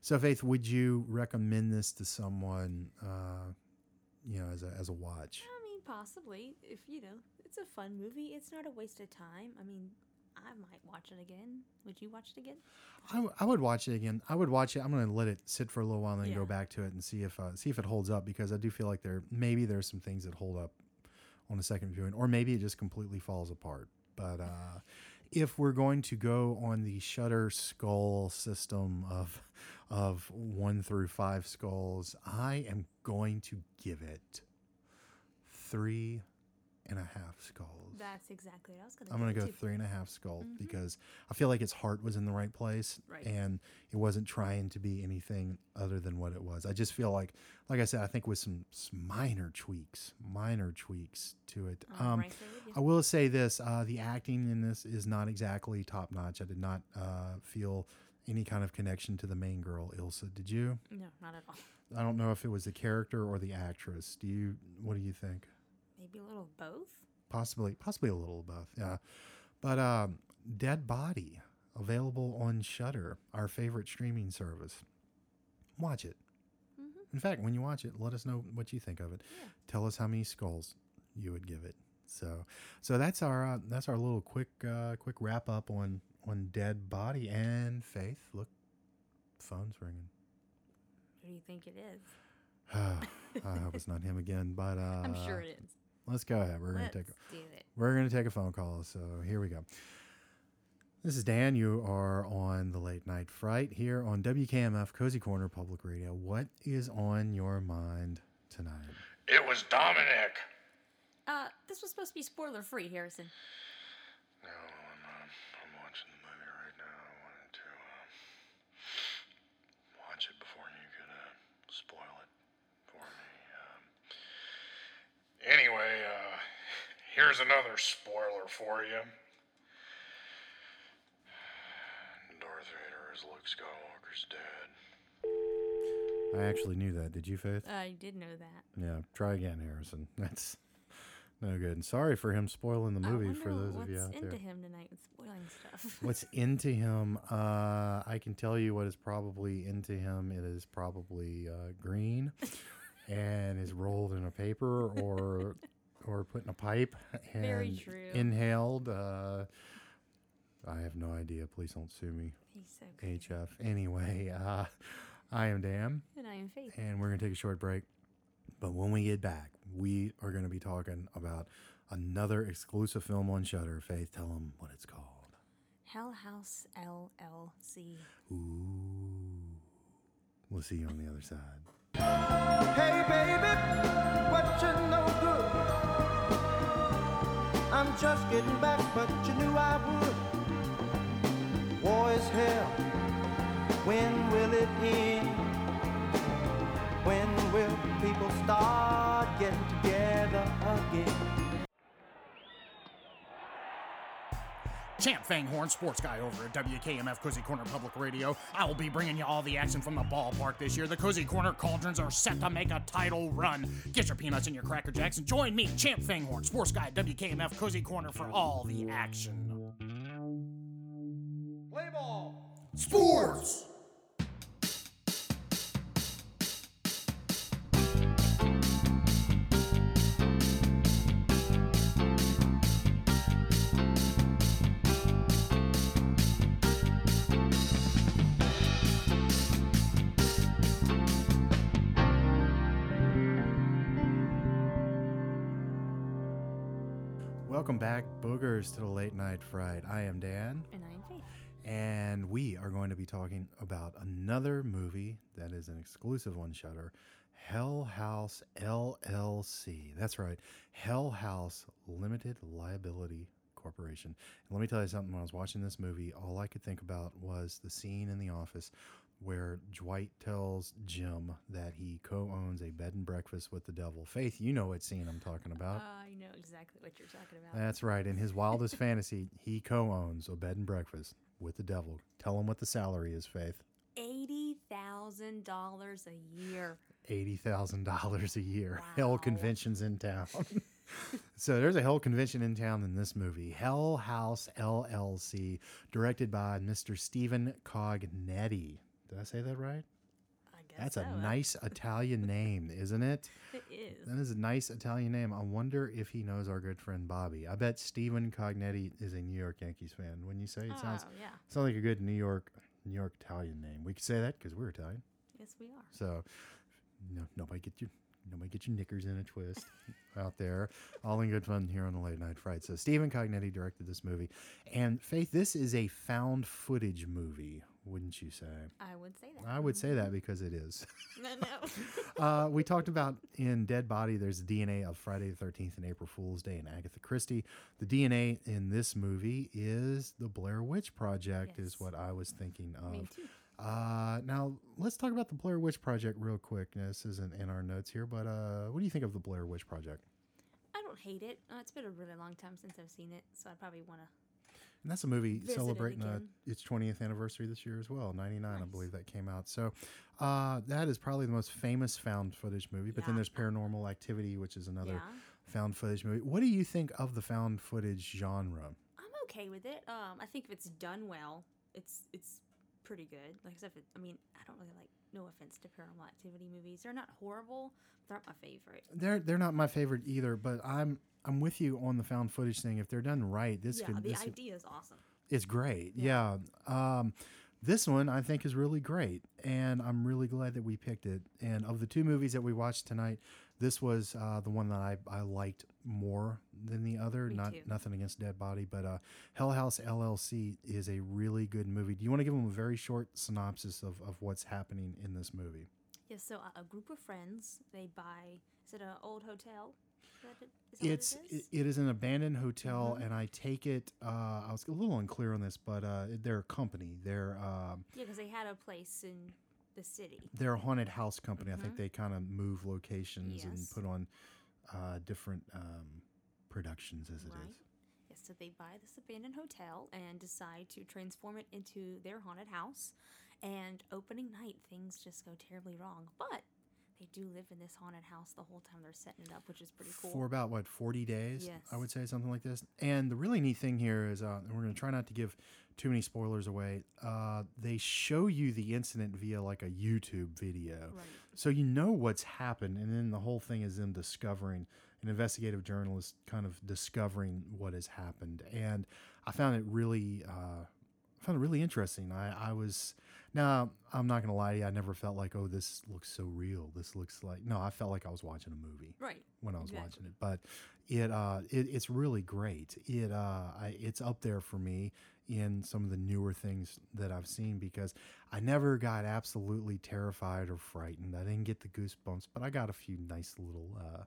S2: so, Faith, would you recommend this to someone? Uh, you know, as a as a watch.
S3: I mean, possibly. If you know, a fun movie. It's not a waste of time. I mean, I might watch it again. Would you watch it again?
S2: I, w- I would watch it again. I would watch it. I'm going to let it sit for a little while and then go back to it and see if uh, see if it holds up because I do feel like there maybe there's some things that hold up on a second viewing, or maybe it just completely falls apart. But uh, if we're going to go on the Shudder Skull system of of one through five skulls, I am going to give it three and a half skulls.
S3: That's exactly what I was gonna.
S2: I'm gonna
S3: give
S2: go
S3: too.
S2: three and a half skull because I feel like its heart was in the right place,
S3: Right.
S2: and it wasn't trying to be anything other than what it was. I just feel like, like I said, I think with some, some minor tweaks, minor tweaks to it. Um,
S3: right.
S2: I will say this: uh, the acting in this is not exactly top notch. I did not uh, feel any kind of connection to the main girl, Ilsa. Did you?
S3: No, not at all.
S2: I don't know if it was the character or the actress. Do you? What do you think?
S3: Maybe a little of both.
S2: possibly possibly a little of both yeah but um dead body available on shudder our favorite streaming service watch it in fact when you watch it let us know what you think of it
S3: Yeah.
S2: tell us how many skulls you would give it so so that's our uh, that's our little quick uh quick wrap up on on dead body and faith look phone's ringing
S3: Who do you think it is?
S2: i hope it's not him again but uh
S3: I'm sure it is.
S2: Let's go ahead we're gonna
S3: Let's
S2: take
S3: do it.
S2: We're going to take a phone call. So here we go. This is Dan. You are on the late night fright here on WKMF Cozy Corner Public Radio. What is on your mind tonight?
S1: It was Dominic.
S3: Uh, this was supposed to be spoiler free, Harrison.
S1: No, I'm, uh, I'm watching the movie right now. I wanted to uh, watch it before you could uh, spoil it for me. Um, anyway, uh, here's another spoiler for you. Darth Vader is Luke Skywalker's dad.
S2: I actually knew that. Did you, Faith?
S3: I did know that.
S2: Yeah. Try again, Harrison. That's no good. And sorry for him spoiling the movie for those of you out there.
S3: What's into him tonight with spoiling stuff.
S2: What's into him? Uh, I can tell you what is probably into him. It is probably uh, green, and is rolled in a paper or or put in a pipe and
S3: Very true.
S2: inhaled. Uh, I have no idea. Please don't sue me,
S3: He's so good.
S2: HF. Anyway, uh, I am Dan,
S3: And I am Faith.
S2: and we're gonna take a short break. But when we get back, we are gonna be talking about another exclusive film on Shudder. Faith, tell them what it's called.
S3: Hell House LLC.
S2: Ooh. We'll see you on the other side.
S5: Hey baby, what you no good? I'm just getting back, but you knew I would. War is hell. When will it end? When will people start getting together again?
S4: Champ Fanghorn, sports guy over at WKMF Cozy Corner Public Radio. I will be bringing you all the action from the ballpark this year. The Cozy Corner Cauldrons are set to make a title run. Get your peanuts and your Cracker Jacks and join me, Champ Fanghorn, sports guy at WKMF Cozy Corner for all the action.
S5: Play ball.
S4: Sports!
S2: Welcome back, boogers, to the late night fright. I am Dan,
S3: And I am Faith.
S2: and we are going to be talking about another movie that is an exclusive one shudder Hell House LLC. That's right, Hell House Limited Liability Corporation. And let me tell you something. When I was watching this movie, all I could think about was the scene in the office where Dwight tells Jim that he co-owns a bed and breakfast with the devil. Faith, you know what scene I'm talking about.
S3: Uh, I know exactly what you're talking about.
S2: That's right. In his wildest fantasy, he co-owns a bed and breakfast with the devil. Tell him what the salary is, Faith.
S3: $80,000 a year.
S2: Eighty thousand dollars a year. Hell conventions in town. so there's a hell convention in town in this movie, Hell House LLC, directed by Mr. Stephen Cognetti. Did I say that right?
S3: I guess
S2: That's
S3: so.
S2: a nice Italian name, isn't it?
S3: It is.
S2: That is a nice Italian name. I wonder if he knows our good friend Bobby. I bet Stephen Cognetti is a New York Yankees fan. When you say it sounds
S3: Oh, yeah.
S2: sounds like a good New York New York Italian name. We could say that because we're Italian.
S3: Yes, we are.
S2: So no, nobody get you nobody get your knickers in a twist out there. All in good fun here on the late night fright. So Stephen Cognetti directed this movie, and Faith, this is a found footage movie, wouldn't you say?
S3: I would say that.
S2: I would say that because it is.
S3: No, no.
S2: uh, we talked about in Dead Body, there's DNA of Friday the 13th and April Fool's Day and Agatha Christie. The DNA in this movie is the Blair Witch Project, is what I was thinking of.
S3: Me too.
S2: Uh, now, let's talk about the Blair Witch Project real quick. Now, This isn't in our notes here, but uh, what do you think of the Blair Witch Project?
S3: I don't hate it. Uh, it's been a really long time since I've seen it, so I'd probably want to.
S2: And that's a movie celebrating uh, its 20th anniversary this year as well. 99, I believe that came out. So uh, that is probably the most famous found footage movie. But then there's Paranormal Activity, which is another
S3: Yeah.
S2: found footage movie. What do you think of the found footage genre?
S3: I'm okay with it. Um, I think if it's done well, it's it's pretty good. Like I said, it, I mean, I don't really like. No offense to Paranormal Activity movies, they're not horrible. But they're not my favorite.
S2: They're they're not my favorite either, but I'm I'm with you on the found footage thing. If they're done right, this
S3: yeah,
S2: could
S3: the
S2: this
S3: idea is awesome.
S2: It's great. Yeah. Um, this one I think is really great, and I'm really glad that we picked it. And of the two movies that we watched tonight, this was uh, the one that I, I liked more than the other.
S3: Me
S2: Not
S3: too.
S2: nothing against Dead Body, but uh, Hell House LLC is a really good movie. Do you want to give them a very short synopsis of, of what's happening in this movie?
S3: Yeah, so a, a group of friends they buy. Is it an old hotel? Is that it- is
S2: It's
S3: it
S2: it,
S3: is?
S2: it is an abandoned hotel,
S3: Mm-hmm.
S2: and I take it. Uh, I was a little unclear on this, but uh, they're a company. They're um,
S3: yeah, because they had a place in the city.
S2: they're a haunted house company. I think they kind of move locations and
S3: Mm-hmm.
S2: Put on uh, different um, productions as it is.
S3: Right. Yes, so they buy this abandoned hotel and decide to transform it into their haunted house. And opening night, things just go terribly wrong. But they do live in this haunted house the whole time they're setting it up, which is pretty cool.
S2: For about what forty days, I would say something like this. And the really neat thing here is, uh, and we're going to try not to give too many spoilers away. Uh, they show you the incident via like a YouTube video,
S3: Right.
S2: so you know what's happened, and then the whole thing is them discovering an investigative journalist kind of discovering what has happened. And I found it really, uh, I found it really interesting. I, I was now I'm not gonna lie to you. I never felt like, oh, this looks so real. This looks like no. I felt like I was watching a movie
S3: Right.
S2: when I was
S3: Exactly.
S2: watching it. But it, uh, it it's really great. It uh, I, it's up there for me in some of the newer things that I've seen because I never got absolutely terrified or frightened. I didn't get the goosebumps, but I got a few nice little, uh,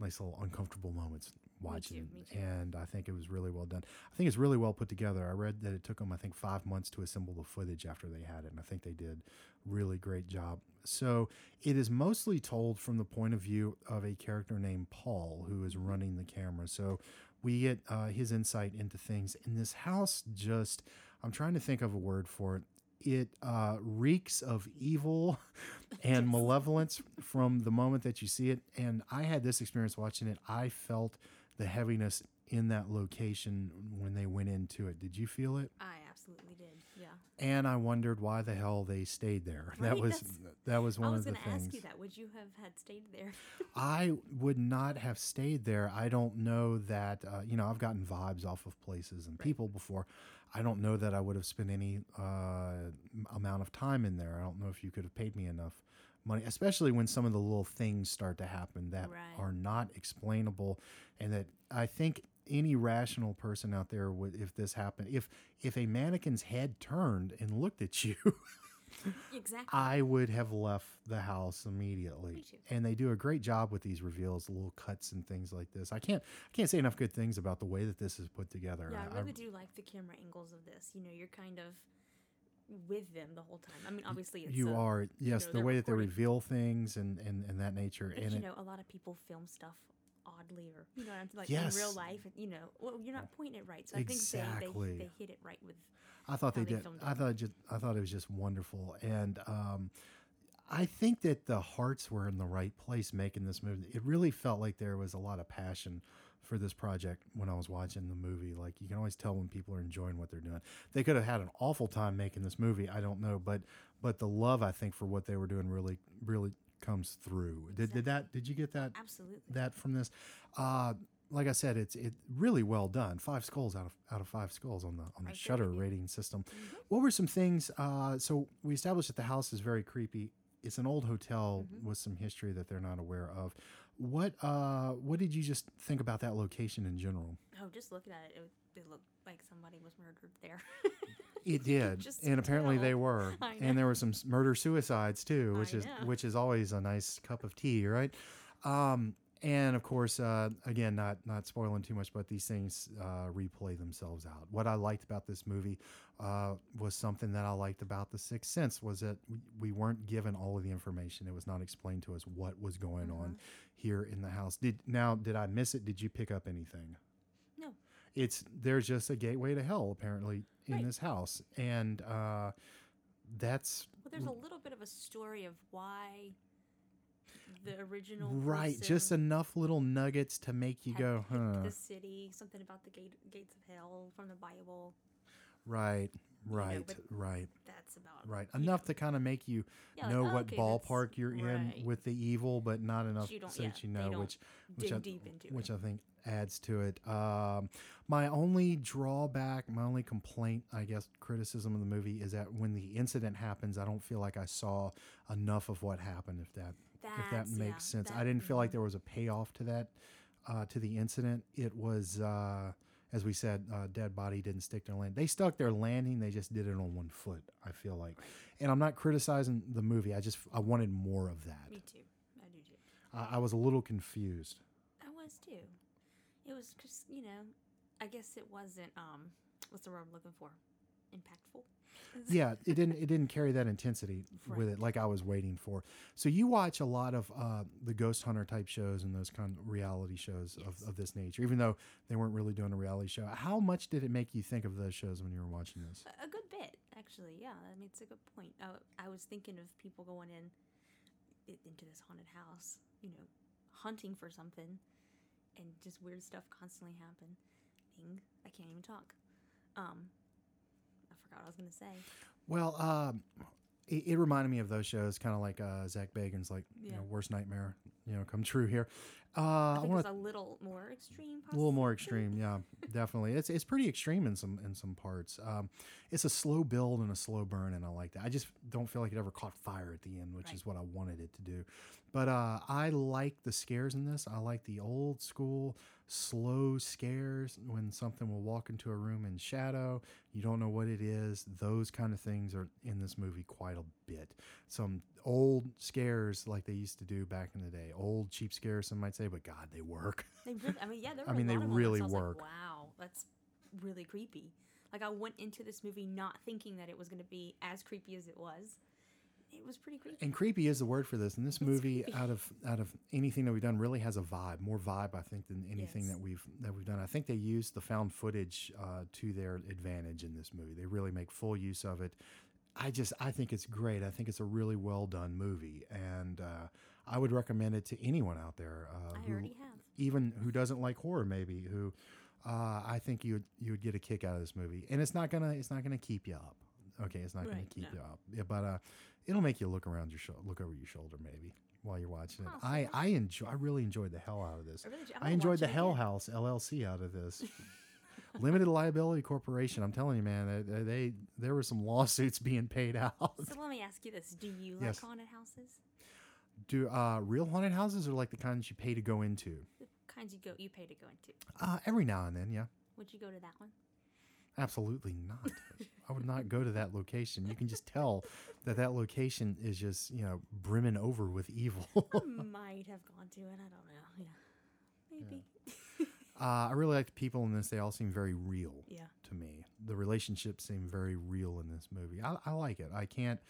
S2: nice little uncomfortable moments watching,
S3: me too.
S2: and I think it was really well done. I think it's really well put together. I read that it took them, I think, five months to assemble the footage after they had it, and I think they did really great job. So it is mostly told from the point of view of a character named Paul who is running the camera. So we get uh, his insight into things. And this house just, I'm trying to think of a word for it. It uh, reeks of evil and malevolence from the moment that you see it. And I had this experience watching it. I felt the heaviness in that location when they went into it. Did you feel it?
S3: I absolutely did. Yeah.
S2: And I wondered why the hell they stayed there. that was that was one
S3: was
S2: of the things.
S3: I was going to ask you that. Would you have had stayed there?
S2: I would not have stayed there. I don't know that, uh, you know, I've gotten vibes off of places and people before. I don't know that I would have spent any uh, amount of time in there. I don't know if you could have paid me enough money, especially when some of the little things start to happen that
S3: Right.
S2: are not explainable. And that I think any rational person out there would, if this happened, if, if a mannequin's head turned and looked at you,
S3: exactly.
S2: I would have left the house immediately. And they do a great job with these reveals, little cuts and things like this. I can't I can't say enough good things about the way that this is put together.
S3: yeah, I really do like the camera angles of this. You know, you're kind of with them the whole time. I mean, obviously, it's
S2: you
S3: a-
S2: are yes,
S3: know,
S2: the way that they reveal things and and, and that nature.
S3: But
S2: and
S3: you
S2: it,
S3: know, a lot of people film stuff oddly, or you know, what I'm like in real life. You know, well, you're not uh, pointing it right. So I think they, they they hit it right with.
S2: I thought they
S3: they
S2: did. I thought it just I thought it was just wonderful, and um, I think that the hearts were in the right place making this movie. It really felt like there was a lot of passion for this project when I was watching the movie. Like you can always tell when people are enjoying what they're doing. They could have had an awful time making this movie. I don't know, but but the love I think for what they were doing really really comes through. Did did that? Did you get that?
S3: Absolutely.
S2: That from this. Uh, like I said, it's it really well done. Five skulls out of out of five skulls on the on the
S3: there Shudder
S2: rating system. What were some things? Uh, so we established that the house is very creepy. It's an old hotel with some history that they're not aware of. What uh, what did you just think about that location in general?
S3: Oh, just looking at it, it, it looked like somebody was murdered there.
S2: It did,
S3: just
S2: and apparently
S3: tell.
S2: they were, and there were some murder suicides too, which
S3: I
S2: is
S3: know.
S2: which is always a nice cup of tea, right? Um, and of course, uh, again, not not spoiling too much, but these things uh, replay themselves out. What I liked about this movie uh, was something that I liked about The Sixth Sense was that we, we weren't given all of the information. It was not explained to us what was going on
S3: Mm-hmm.
S2: here in the house. Did now did I miss it? Did you pick up anything?
S3: no.
S2: it's there's just a gateway to hell apparently in
S3: Right.
S2: this house and uh that's
S3: Well, there's a little bit of a story of why the original
S2: right just enough little nuggets to make you
S3: had
S2: go huh
S3: the city, something about the gate, gates of hell from the Bible.
S2: right right
S3: but-
S2: right
S3: That's about
S2: right enough
S3: know,
S2: to kind of make you
S3: Yeah, like,
S2: know
S3: oh,
S2: what
S3: okay,
S2: ballpark you're in
S3: right.
S2: with the evil but not enough
S3: you
S2: so
S3: yeah,
S2: that you know which which
S3: dig
S2: I,
S3: deep into
S2: which. I think adds to it. Um, my only drawback, my only complaint, I guess, criticism of the movie is that when the incident happens, I don't feel like I saw enough of what happened. If that if that
S3: That's-
S2: makes
S3: yeah,
S2: sense, I
S3: that-
S2: didn't feel like there was a payoff to that uh, to the incident. It was. Uh, as we said, uh, dead body didn't stick their land. They stuck their landing. They just did it on one foot. I feel like, and I'm not criticizing the movie. I just I wanted more of that.
S3: Me too. I do too.
S2: I, I was a little confused.
S3: I was too. It was just, you know, I guess it wasn't um what's the word I'm looking for? Impactful.
S2: Yeah it didn't it didn't carry that intensity with it like i was waiting for so you watch a lot of uh, the ghost hunter type shows and those kind of reality shows
S3: Yes.
S2: of, of this nature even though they weren't really doing a reality show how much did it make you think of those shows when you were watching this
S3: A- good bit, actually. Yeah, I mean, it's a good point. I, I was thinking of people going in into this haunted house, you know, hunting for something, and just weird stuff constantly happen. Thing, I can't even talk. Um, forgot what I was gonna say.
S2: well um, it, it reminded me of those shows kind of like uh, Zak Bagans like you know worst nightmare you know come true here uh,
S3: I
S2: i want
S3: a little more extreme.
S2: a little more extreme yeah definitely. It's it's pretty extreme in some in some parts. Um it's a slow build and a slow burn and i like that. I just don't feel like it ever caught fire at the end which
S3: Right.
S2: is what i wanted it to do. But uh i like the scares in this. I like the old school slow scares when something will walk into a room in shadow. You don't know what it is. Those kind of things are in this movie quite a bit. Some old scares like they used to do back in the day old cheap scares some might say but god they work
S3: They really, I mean, yeah, there
S2: I mean, they
S3: lot of moments
S2: really work.
S3: Like, wow, that's really creepy. Like I went into this movie not thinking that it was going to be as creepy as it was. It was pretty creepy.
S2: and creepy is the word for this. And this movie, out of out of anything that we've done, really has a vibe, more vibe, I think, than anything
S3: Yes.
S2: that we've that we've done. I think they used the found footage uh, to their advantage in this movie. They really make full use of it. I just I think it's great. I think it's a really well done movie, and uh, I would recommend it to anyone out there. Uh,
S3: I
S2: who,
S3: already have.
S2: even who doesn't like horror, maybe who. Uh, I think you would you would get a kick out of this movie, and it's not gonna it's not gonna keep you up. Okay, it's not gonna keep
S3: no.
S2: you up. Yeah, but uh, it'll make you look around your shoulder, look over your shoulder, maybe while you're watching it. I I enjoy I really enjoyed the hell out of this.
S3: I really. I
S2: I enjoyed the Hell
S3: again.
S2: House LLC out of this. Limited Liability Corporation. I'm telling you, man, they, they there were some lawsuits being paid out.
S3: So let me ask you this: Do you like haunted houses?
S2: Do uh, real haunted houses are like the kinds you pay to go into?
S3: The kinds you go, you pay to go into.
S2: Uh, every now and then, yeah.
S3: Would you go to that one?
S2: Absolutely not. I would not go to that location. You can just tell that that location is just, you know, brimming over with evil.
S3: I might have gone to it. I don't know. Yeah, maybe.
S2: Uh, I really like the people in this. They all seem very real
S3: Yeah.
S2: to me. The relationships seem very real in this movie. I, I like it. I can't,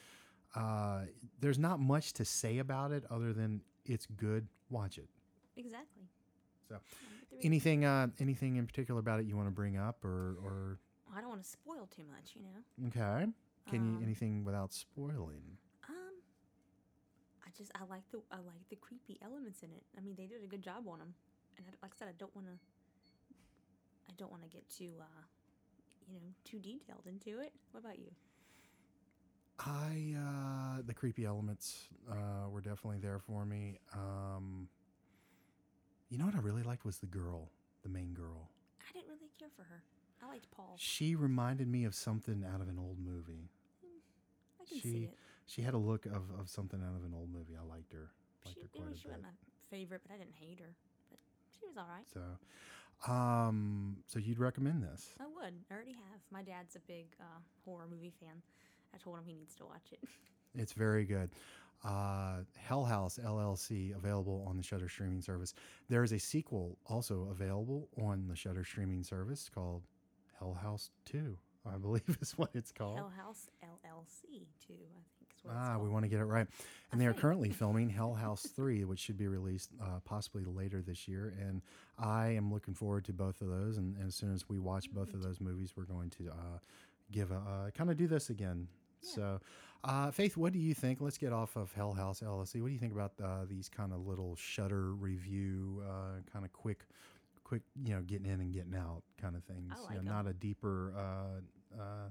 S2: uh, there's not much to say about it other than it's good. Watch it.
S3: Exactly.
S2: So,
S3: I'm with the re-
S2: anything, uh, anything in particular about it you want to bring up or, or,
S3: I don't want to spoil too much, you know.
S2: okay. Can you,
S3: Um,
S2: anything without spoiling?
S3: Um, I just I like the I like the creepy elements in it. I mean, they did a good job on them, and I, like I said, I don't want to I don't want to get too, uh, you know, too detailed into it. What about you?
S2: I uh, the creepy elements uh, were definitely there for me. Um, you know what I really liked was the girl, the main girl.
S3: I didn't really care for her. I liked Paul.
S2: She reminded me of something out of an old movie.
S3: I can
S2: she
S3: see it.
S2: she had a look of, of something out of an old movie. I liked her. Liked
S3: She,
S2: her
S3: you know,
S2: quite
S3: she
S2: a
S3: wasn't my favorite, but I didn't hate her. But she was all right.
S2: So, um, so you'd recommend this?
S3: I would. I already have. My dad's a big uh, horror movie fan. I told him he needs to watch it.
S2: It's very good. Uh, Hell House LLC available on the Shudder streaming service. There is a sequel also available on the Shudder streaming service called Hell House Two. I believe is what it's called.
S3: Hell House LLC too. I think is what it's
S2: Ah, we want to get it right. And they are currently filming Hell House 3, which should be released uh, possibly later this year. And I am looking forward to both of those. And, and as soon as we watch both of those movies, we're going to uh, give a uh, kind of do this again. So, uh, Faith, what do you think? Let's get off of Hell House LLC. What do you think about uh, these kind of little shudder review, uh, kind of quick, quick, you know, getting in and getting out kind of things?
S3: I
S2: You
S3: like
S2: know, not a deeper, uh, uh,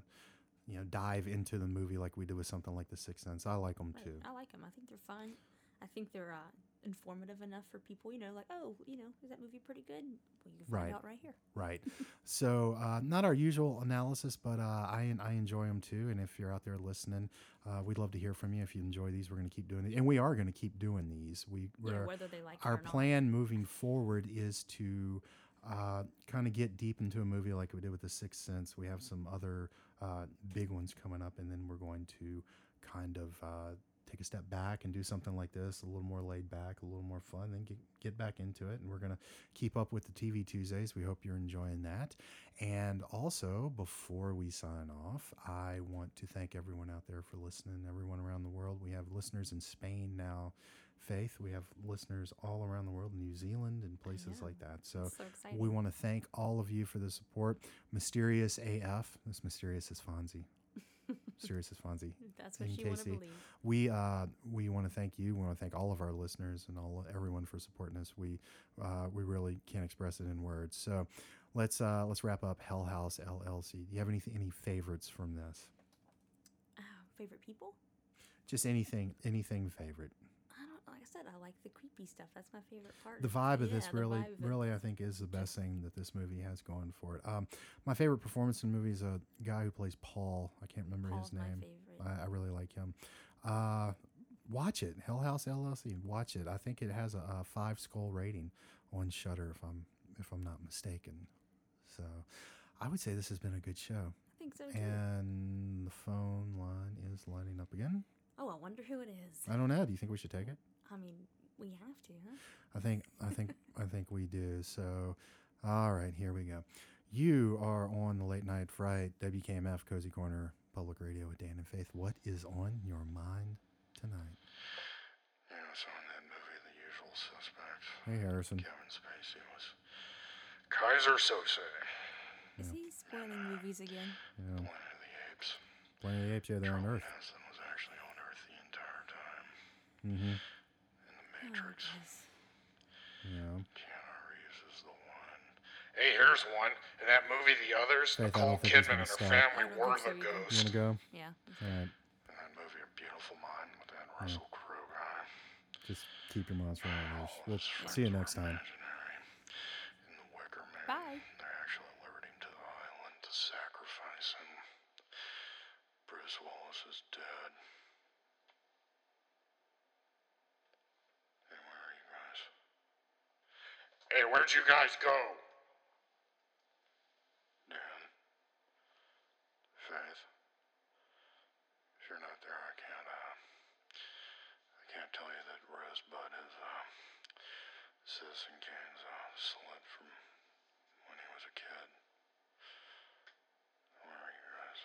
S2: you know, dive into the movie like we did with something like The Sixth Sense. I like them
S3: Right.
S2: too.
S3: I like them. I think they're fun. I think they're uh, informative enough for people. You know, like oh, you know, is that movie pretty good? Well, you can find
S2: Right.
S3: out right here.
S2: Right. so, uh, not our usual analysis, but uh, I I enjoy them too. And if you're out there listening, uh, we'd love to hear from you. If you enjoy these, we're going to keep doing it, and we are going to keep doing these. We
S3: Yeah, whether they like it
S2: our
S3: or not.
S2: plan moving forward is to uh, kind of get deep into a movie like we did with The Sixth Sense. We have some other uh, big ones coming up, and then we're going to kind of uh, take a step back and do something like this, a little more laid back, a little more fun, then get, get back into it. And we're going to keep up with the TV Tuesdays. We hope you're enjoying that. And also, before we sign off, I want to thank everyone out there for listening, everyone around the world. We have listeners in Spain now. Faith, we have listeners all around the world, New Zealand and places like that. So,
S3: so
S2: we want to thank all of you for the support. Mysterious AF, this mysterious is Fonzie. mysterious is Fonzie.
S3: That's what
S2: in
S3: you want to
S2: Casey.
S3: believe.
S2: We uh, we want to thank you. We want to thank all of our listeners and all everyone for supporting us. We uh, we really can't express it in words. So let's uh, let's wrap up Hell House LLC. Do you have anything any favorites from this?
S3: Uh, favorite people?
S2: Just anything anything favorite.
S3: Like I said, I like the creepy stuff. That's my favorite part.
S2: The vibe of
S3: Yeah,
S2: this really
S3: of
S2: really I think is the best thing that this movie has going for it. Um, my favorite performance in the movie is a guy who plays Paul. I can't remember
S3: Paul's
S2: his name. I, I really like him. Uh, watch it, Hell House LLC. Watch it. I think it has a, a five skull rating on Shudder, if I'm if I'm not mistaken. So, I would say this has been a good show.
S3: I think so too.
S2: And the phone line is lining up again.
S3: oh, I wonder who it is.
S2: I don't know. Do you think we should take it?
S3: I mean, we have to, huh?
S2: I think I think I think we do. So, all right, here we go. You are on the late night fright WKMF Cozy Corner Public Radio with Dan and Faith. What is on your mind tonight?
S1: Yeah, so in that movie, The Usual Suspects,
S2: Hey Harrison.
S1: Kevin Spacey was Keyser Söze,
S3: Is he spoiling movies again?
S2: Yeah.
S1: Planet of the Apes.
S2: Planet of the Apes, yeah, they're on
S1: Charlton
S2: Earth.
S1: Heston was actually on Earth the entire time.
S2: Mm-hmm.
S1: In Matrix.
S3: Oh.
S2: Yeah.
S1: Keanu Reeves is the one. Hey, here's one. In that movie, The Others,
S2: Faith,
S1: Nicole
S2: don't think he's
S1: Kidman and her
S2: stop.
S1: family were
S3: so
S1: the
S3: either.
S2: You want to go?
S3: Yeah.
S2: All right.
S1: In that movie, A Beautiful Mind with that Russell Crowe guy.
S2: Just keep your monster on the leash.
S1: All
S2: We'll see you next time.
S1: In The Wicker Man,
S3: Bye.
S1: they actually lured him to the island to sacrifice him. Bruce Willis is dead. Hey, where are you guys? Hey, where'd you guys go? Dan. Faith. If you're not there, I can't, uh, I can't tell you that Rosebud is, uh, Citizen Kane's, uh, slut from when he was a kid. Where are you guys?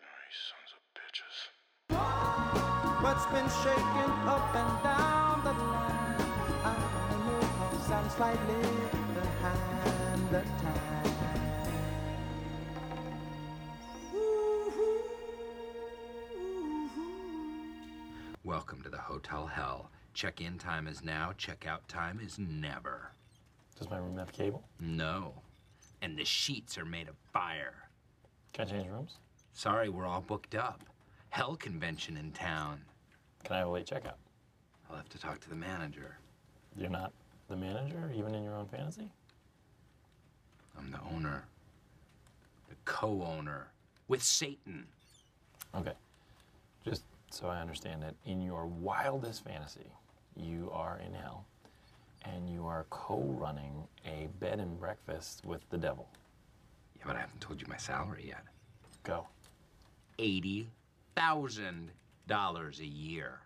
S1: No, you sons of bitches.
S5: What's been shaking up and down the line? I only know 'cause I'm slightly behind the time.
S6: Welcome to the Hotel Hell Check in time is now, check out time is never.
S7: Does my room have cable?
S6: No. And the sheets are made of fire.
S7: Can I change rooms?
S6: Sorry, we're all booked up. Hell convention in town.
S7: Can I have a late checkout?
S6: I'll have to talk to the manager.
S7: You're not the manager, even in your own fantasy?
S6: I'm the owner, the co owner, with Satan.
S7: Okay. Just so I understand it, in your wildest fantasy, you are in hell and you are co running a bed and breakfast with the devil.
S6: Yeah, but I haven't told you my salary yet.
S7: Go.
S6: $80,000 a year.